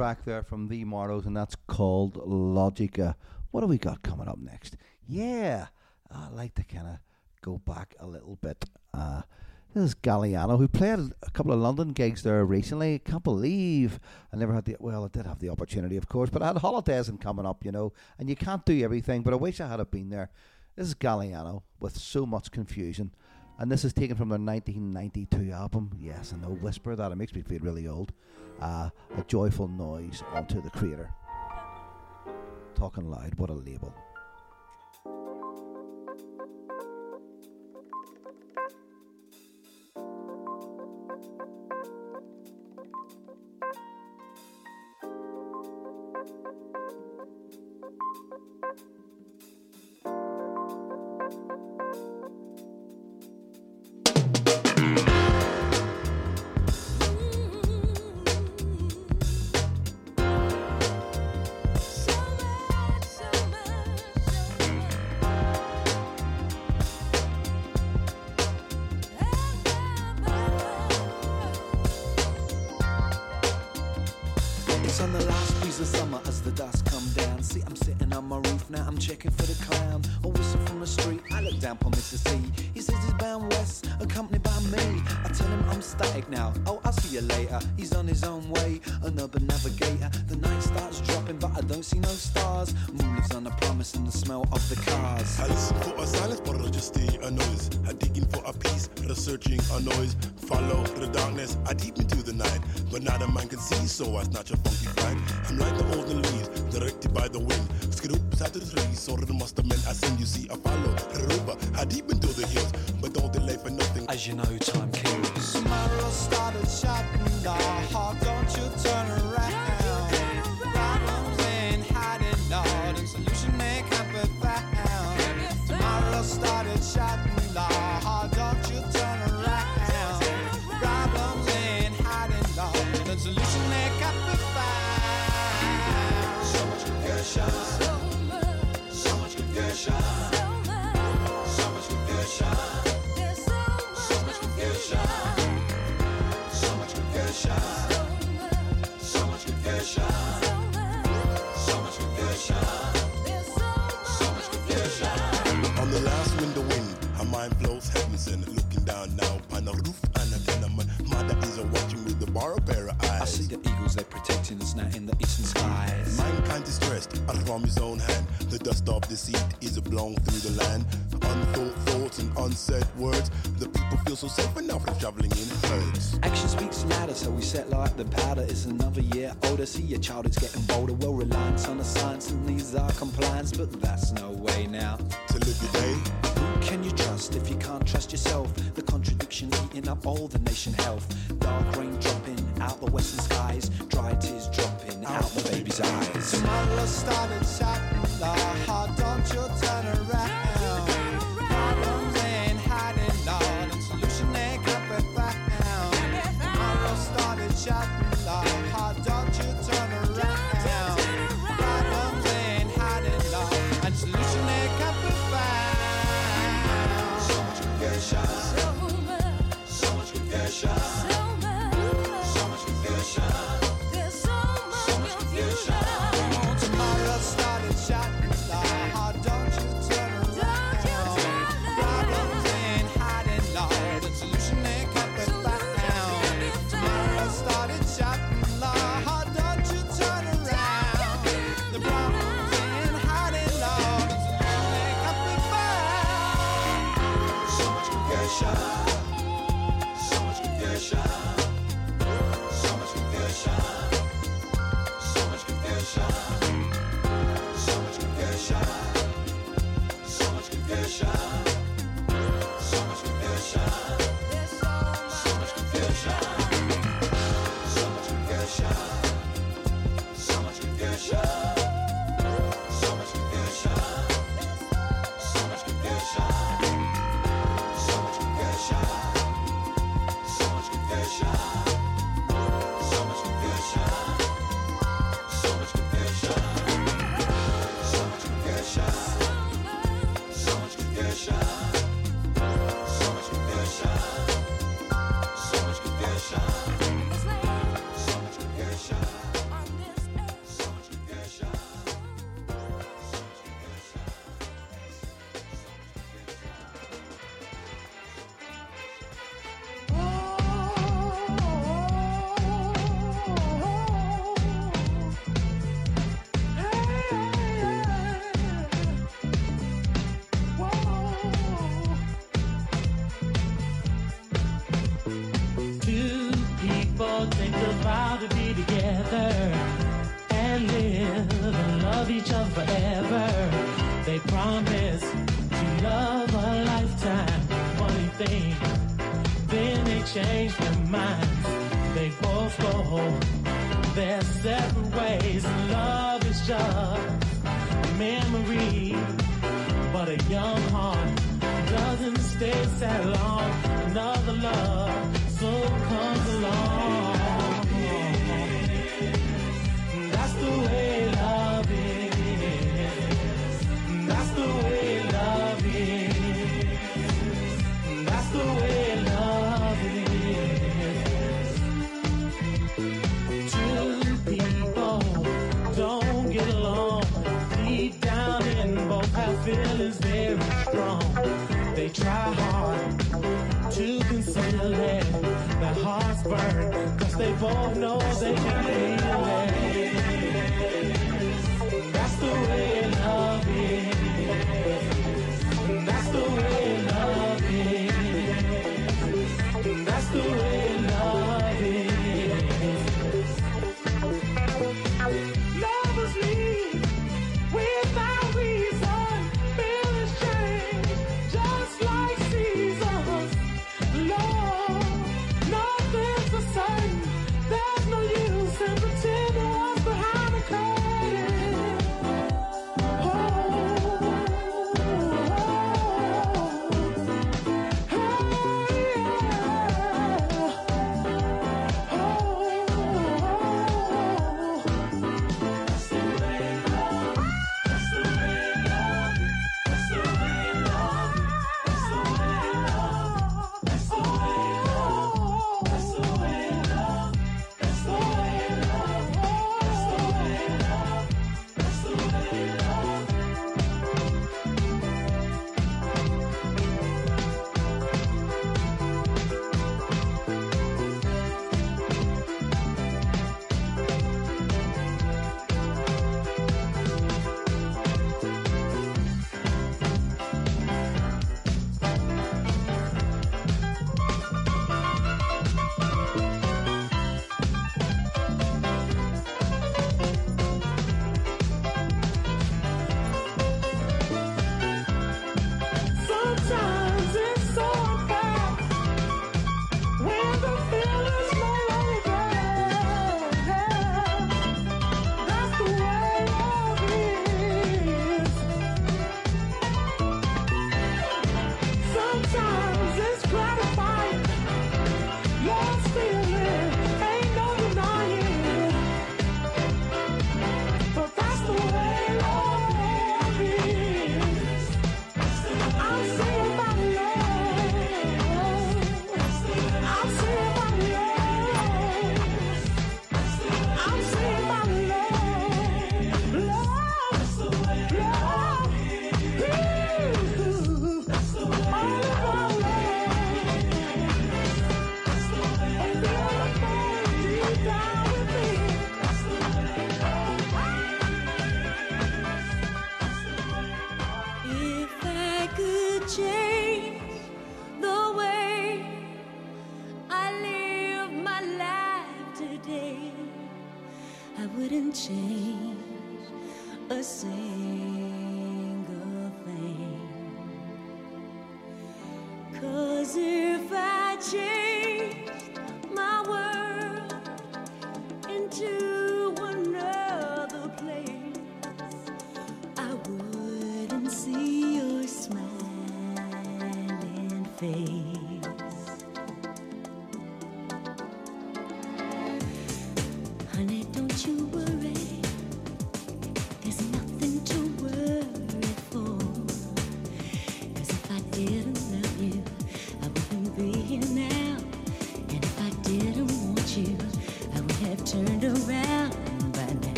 [SPEAKER 3] Track there from The Marloes, and that's called Logica. What have we got coming up next? Yeah, I like to kind of go back a little bit. Uh, this is Galliano, who played a couple of London gigs there recently. Can't believe I never had the well, I did have the opportunity, of course, but I had holidays and coming up, you know, and you can't do everything. But I wish I had have been there. This is Galliano with so much confusion, and this is taken from their 1992 album. Yes, I know, whisper that it makes me feel really old. Uh, a joyful noise onto the creator. Talking loud, what a label.
[SPEAKER 15] On the last breeze of summer as the dust come down. See, I'm sitting on my roof now, I'm checking for the clown. A whistle from the street, I look down upon Mr. C. He says he's bound west, accompanied by me. I tell him I'm static now, oh, I'll see you later. He's on his own way, an urban navigator. The night starts dropping, but I don't see no stars. Moon lives on the promise and the smell of the cars.
[SPEAKER 1] I listen for a silence, but I just stay a noise. I'm digging for a peace, researching a noise. Follow the darkness, I deep into the night. But not a man can see, so I snatch a funky flight. I'm like the olden leaves, directed by the wind. Skid up side to the trees, so the master men I send you see. I follow the river, I deep into the hills. But don't delay for nothing.
[SPEAKER 15] As you know, time kills.
[SPEAKER 7] Tomorrow started shutting the heart, don't you turn around.
[SPEAKER 1] On the last window, her mind blows Hamerson Looking down now on the roof and a dead Mother is a watching with a barrel pair of eyes.
[SPEAKER 15] I see the eagles they're protecting us now in the eastern skies.
[SPEAKER 1] Mine can't distress, I promise own hand. The dust of deceit is blown through the land. Unthought thoughts and unsaid words. The people feel so safe enough from traveling in herds.
[SPEAKER 15] Action speaks louder, so we set like the powder. It's another year older. See your child is getting bolder. Well, reliance on the science and these are compliance, but that's no way now.
[SPEAKER 1] To live your day.
[SPEAKER 15] Who can you trust if you can't trust yourself? The contradiction eating up all the nation health. Dark rain dropping out the western skies. Dry tears dropping out the baby's eyes.
[SPEAKER 7] Tomorrow started shouting the heart, don't you turn around.
[SPEAKER 16] shot. Their separate ways love is just a memory, but a young heart doesn't stay that long. Another love. they both know they can feel it. That's the way love is. That's the way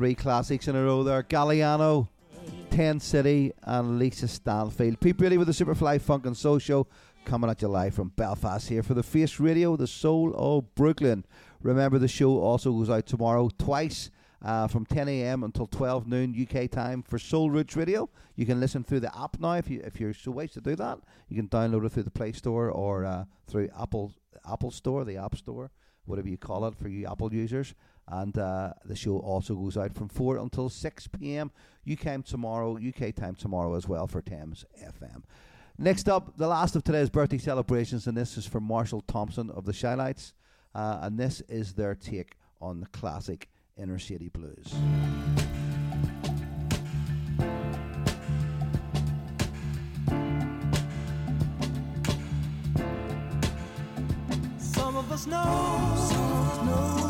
[SPEAKER 3] three classics in a row there. Galliano, Ten City, and Lisa Stansfield. Pete Brady with the Superfly Funk and Soul Show coming at you live from Belfast here for the Face Radio, the soul of Brooklyn. Remember, the show also goes out tomorrow twice. Uh, from 10 a.m. until 12 noon UK time for Soul Roots Radio. You can listen through the app now if you if you're so ways to do that. You can download it through the Play Store or uh, through Apple Apple Store, the App Store, whatever you call it for you Apple users. And uh, the show also goes out from 4 until 6 p.m. UK time tomorrow, UK time tomorrow as well for Thames FM. Next up, the last of today's birthday celebrations, and this is from Marshall Thompson of the Chi-Lites, uh, and this is their take on the classic Inner City Blues.
[SPEAKER 7] Some of us know, some of us know,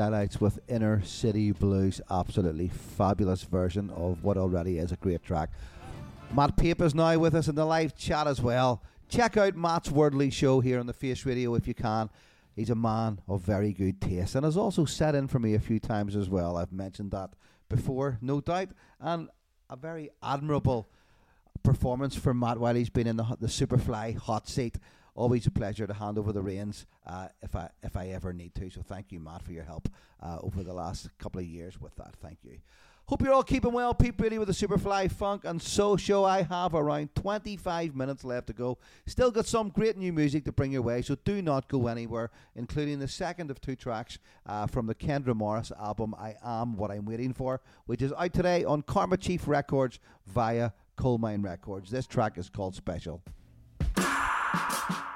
[SPEAKER 3] shout outs with Inner City Blues. Absolutely fabulous version of what already is a great track. Matt Pape is now with us in the live chat as well. Check out Matt's Wordly show here on the Face Radio if you can. He's a man of very good taste and has also set in for me a few times as well. I've mentioned that before, no doubt. And a very admirable performance for Matt while he's been in the, the Superfly hot seat. Always a pleasure to hand over the reins uh, if I if I ever need to. So thank you, Matt, for your help uh, over the last couple of years with that. Thank you. Hope you're all keeping well. Pete Brady with the Superfly Funk and So Show. I have around 25 minutes left to go. Still got some great new music to bring your way, so do not go anywhere, including the second of two tracks uh, from the Kendra Morris album, I Am What I'm Waiting For, which is out today on Karma Chief Records via Colemine Records. This track is called Special.
[SPEAKER 17] Thank you.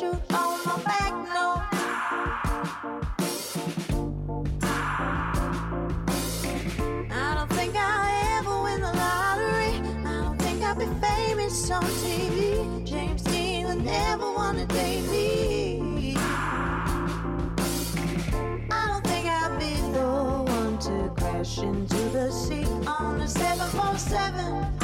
[SPEAKER 17] I don't think I'll ever win the lottery. I don't think I'll be famous on TV. James Dean would never wanna date me. I don't think I'll be the one to crash into the sea on a 747.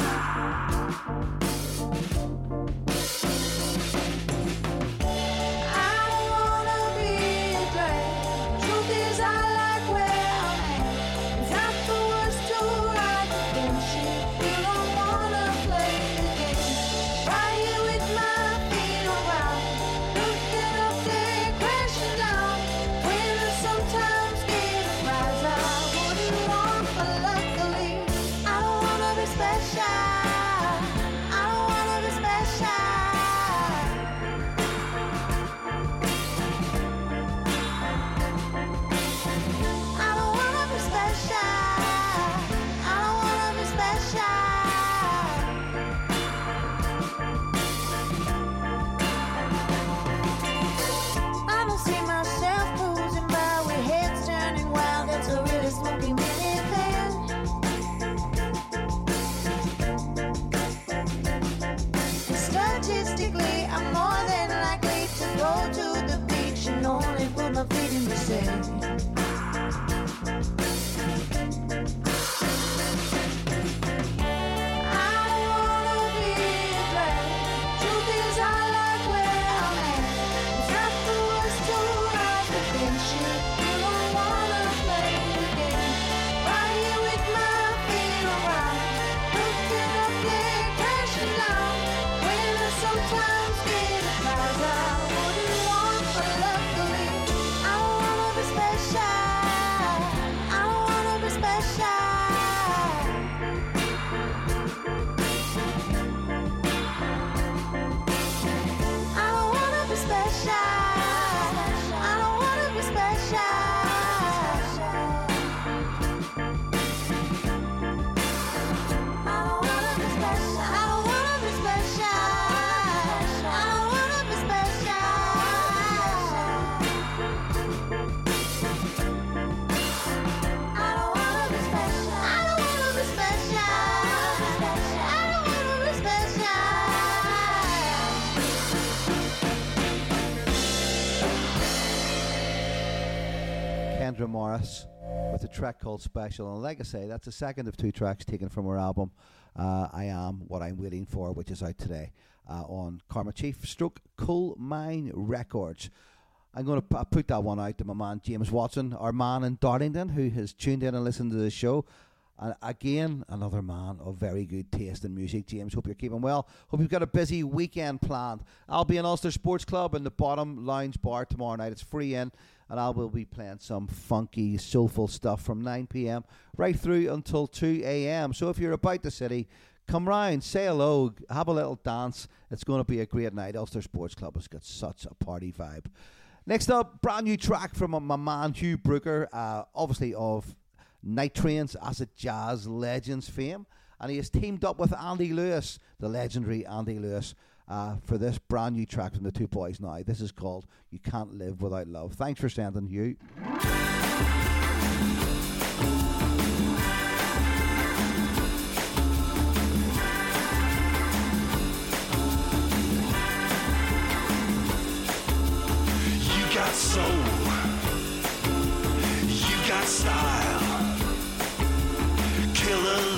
[SPEAKER 3] Morris with a track called Special. And like I say, that's the second of two tracks taken from her album, uh, I Am What I'm Waiting For, which is out today uh, on Karma Chief Stroke Colemine Records. I'm going to put that one out to my man James Watson, our man in Darlington, who has tuned in and listened to the show. And again, another man of very good taste in music. James, hope you're keeping well. Hope you've got a busy weekend planned. I'll be in Ulster Sports Club in the bottom lounge bar tomorrow night. It's free in, and I will be playing some funky, soulful stuff from 9 p.m. right through until 2 a.m. So if you're about the city, come round, say hello, have a little dance. It's going to be a great night. Ulster Sports Club has got such a party vibe. Next up, brand new track from my man Hugh Brooker, uh, obviously of Night Trains Acid Jazz Legends fame. And he has teamed up with Andy Lewis, the legendary Andy Lewis uh, for this brand new track from the two boys now. This is called You Can't Live Without Love. Thanks for sending, Hugh.
[SPEAKER 4] soul. You got style. Killer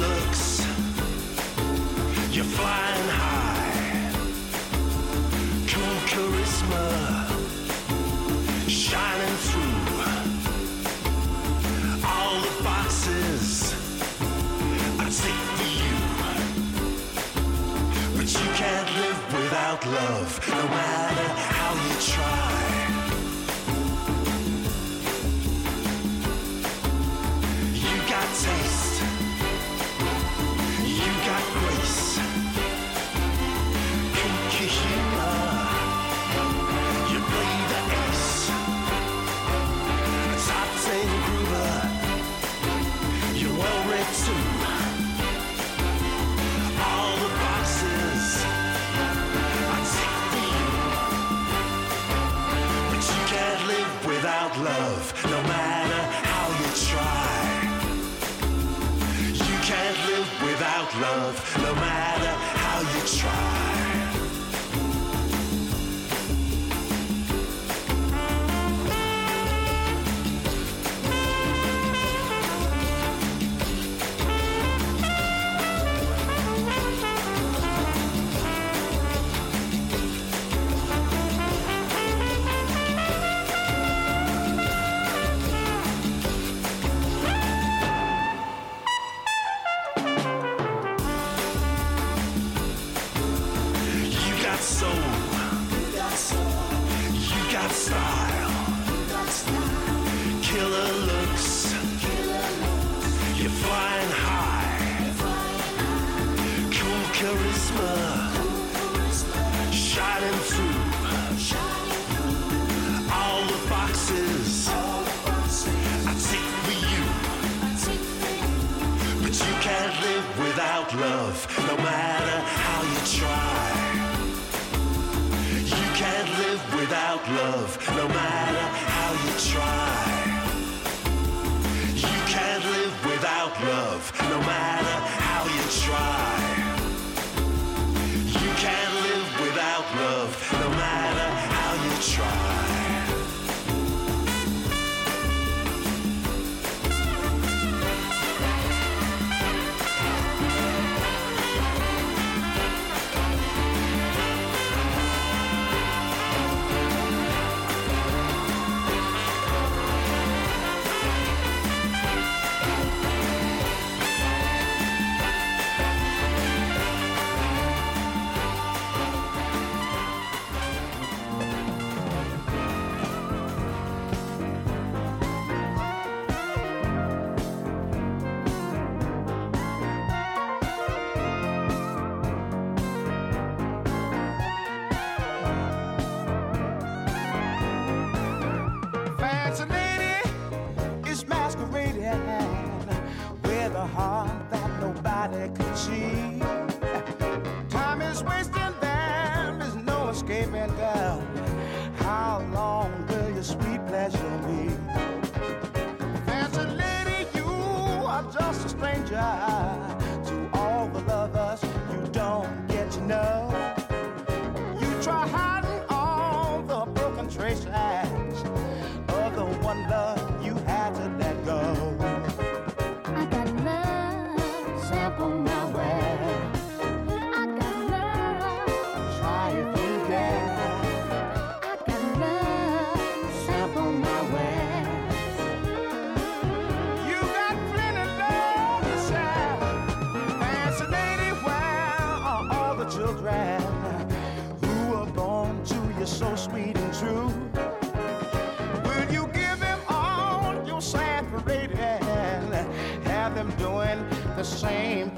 [SPEAKER 4] the
[SPEAKER 7] same.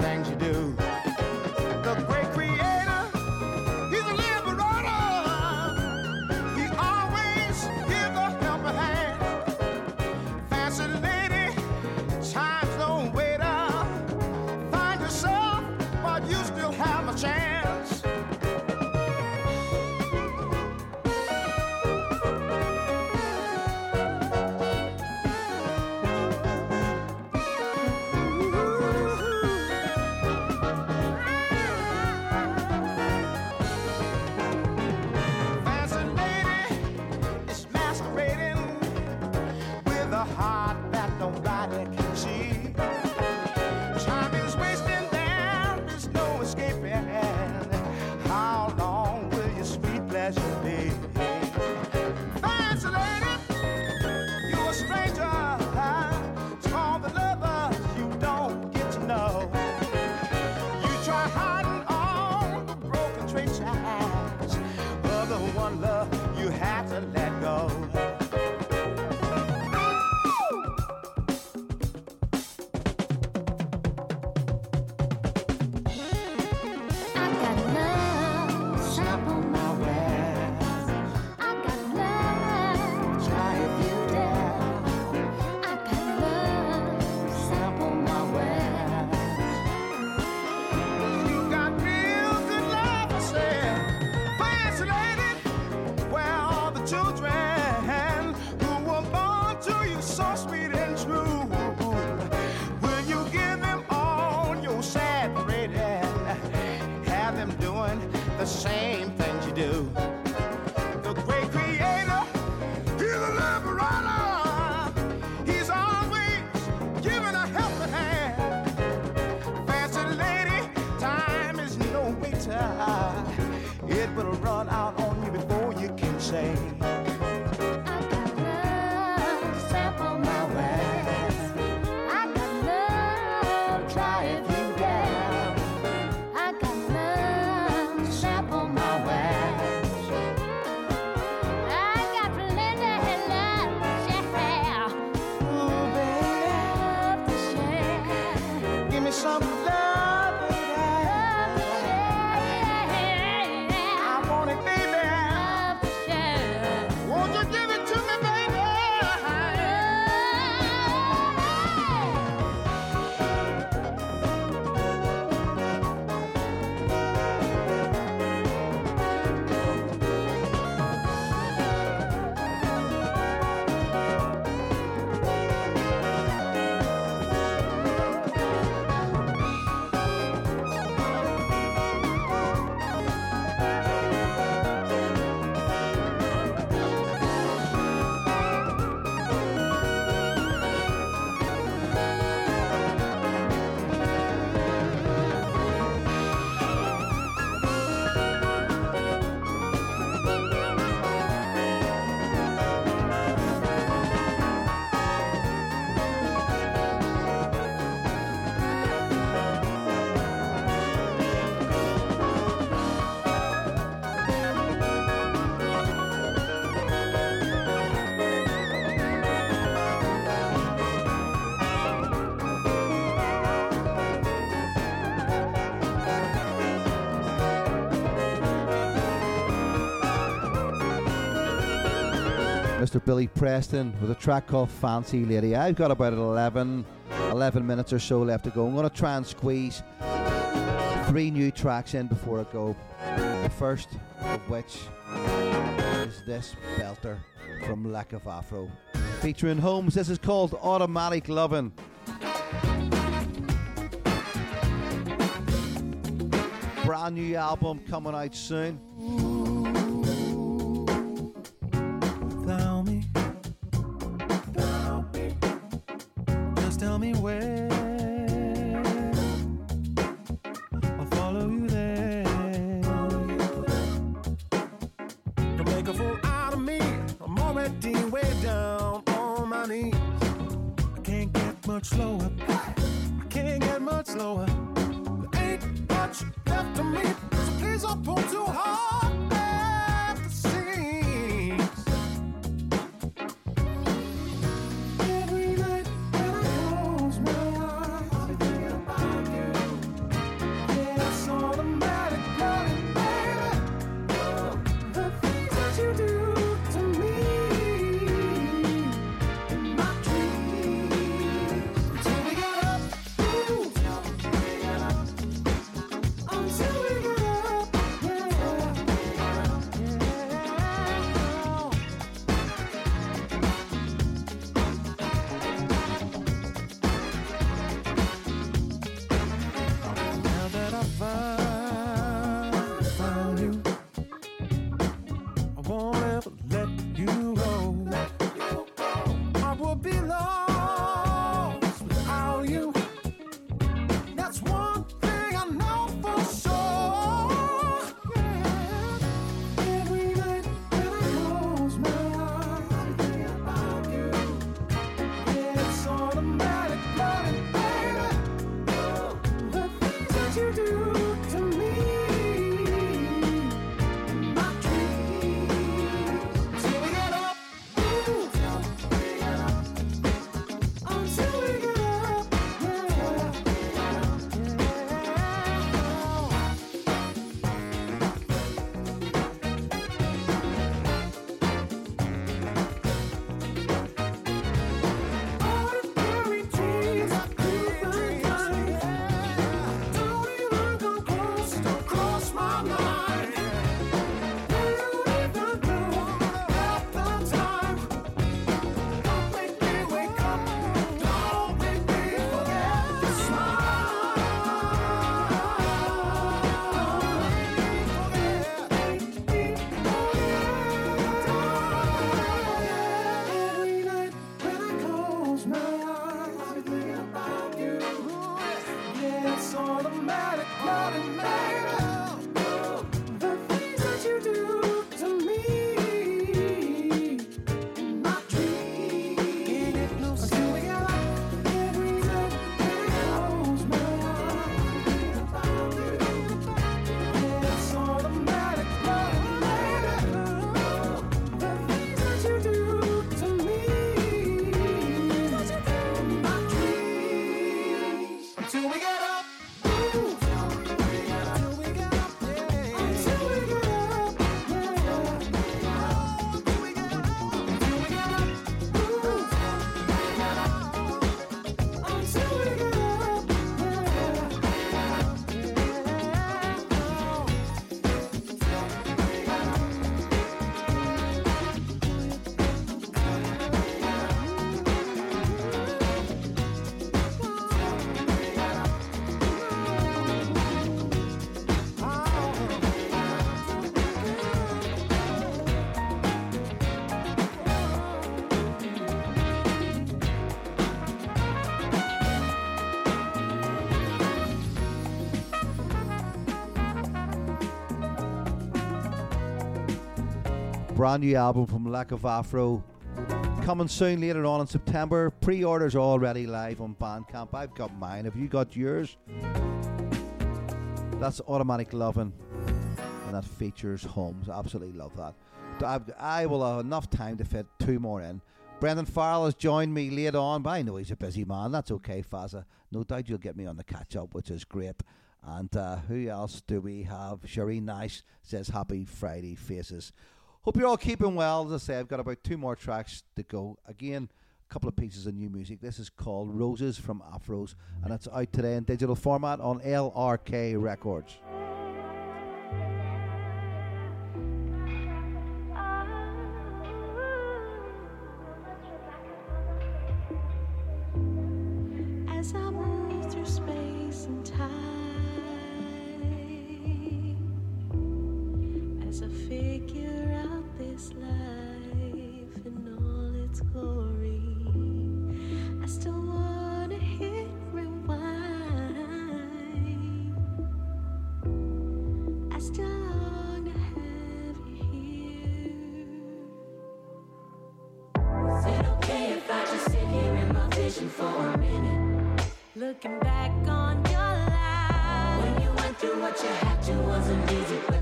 [SPEAKER 7] Mr. Billy Preston with a track called Fancy Lady. I've got about 11, 11 minutes or so left to go. I'm going to try and squeeze three new tracks in before I go. The first of which is this belter from Lack of Afro. Featuring Holmes, this is called Automatic Lovin'. Brand new album coming out soon.
[SPEAKER 3] Brand new album from Lack of Afro. Coming soon later on in September. Pre orders already live on Bandcamp. I've got mine. Have you got yours? That's Automatic Loving. And that features Holmes. Absolutely love that. I've, I will have enough time to fit two more in. Brendan Farrell has joined me later on, but I know he's a busy man. That's okay, Faza. No doubt you'll get me on the catch up, which is great. And uh, who else do we have? Sheree Nice says Happy Friday Faces. Hope you're all keeping well. As I say, I've got about two more tracks to go. Again, a couple of pieces of new music. This is called Roses from Afros, and it's out today in digital format on LRK Records.
[SPEAKER 9] As I move through space and time, Looking back on your life. When you went through what you had to, wasn't easy,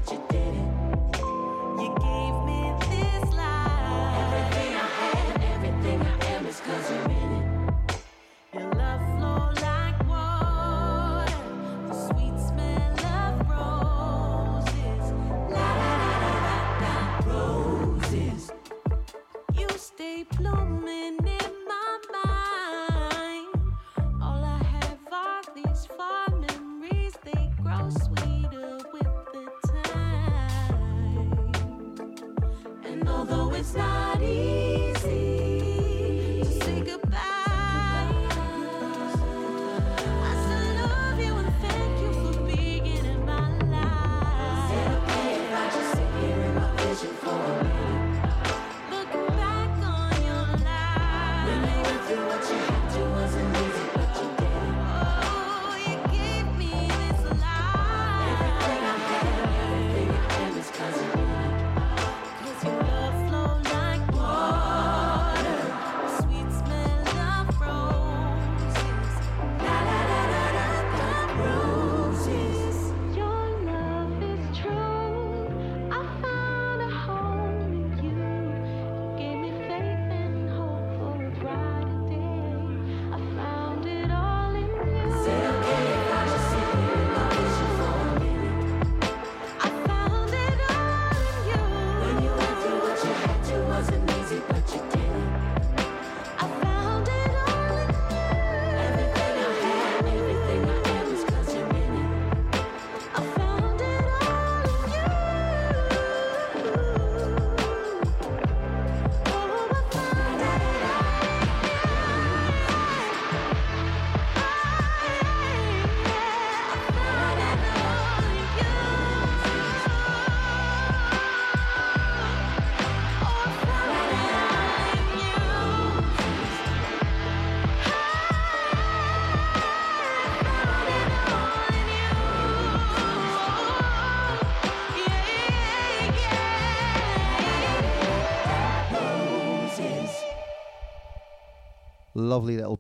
[SPEAKER 9] cause you're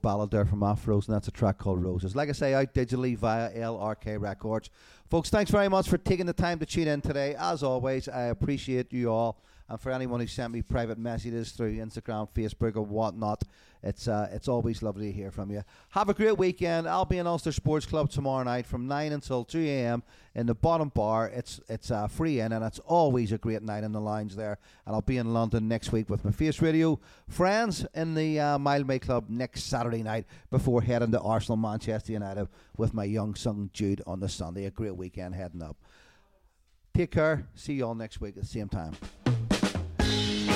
[SPEAKER 3] ballad there from Afros, and that's a track called Roses. Like I say, out digitally via LRK Records. Folks, thanks very much for taking the time to tune in today. As always, I appreciate you all. And for anyone who sent me private messages through Instagram, Facebook, or whatnot, it's uh, it's always lovely to hear from you. Have a great weekend. I'll be in Ulster Sports Club tomorrow night from 9 until 2 a.m. in the bottom bar. It's it's uh, free in, and it's always a great night in the lounge there. And I'll be in London next week with my Face Radio friends in the uh, Mildmay Club next Saturday night before heading to Arsenal Manchester United with my young son Jude on the Sunday. A great weekend heading up. Take care. See you all next week at the same time.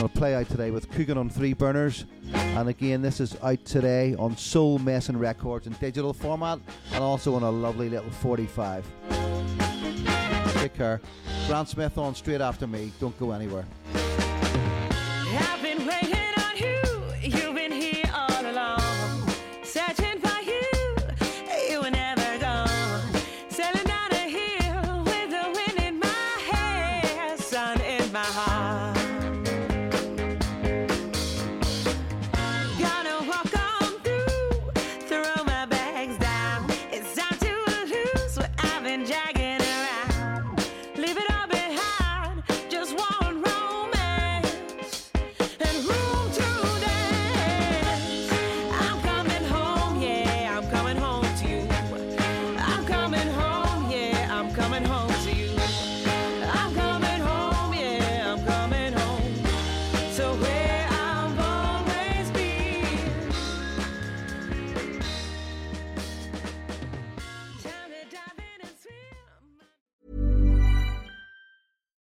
[SPEAKER 3] I'll play out today with Cooking on Three Burners. And again, this is out today on Soul Mason Records in digital format and also on a lovely little 45. Take care. Grant Smith on straight after me. Don't go anywhere.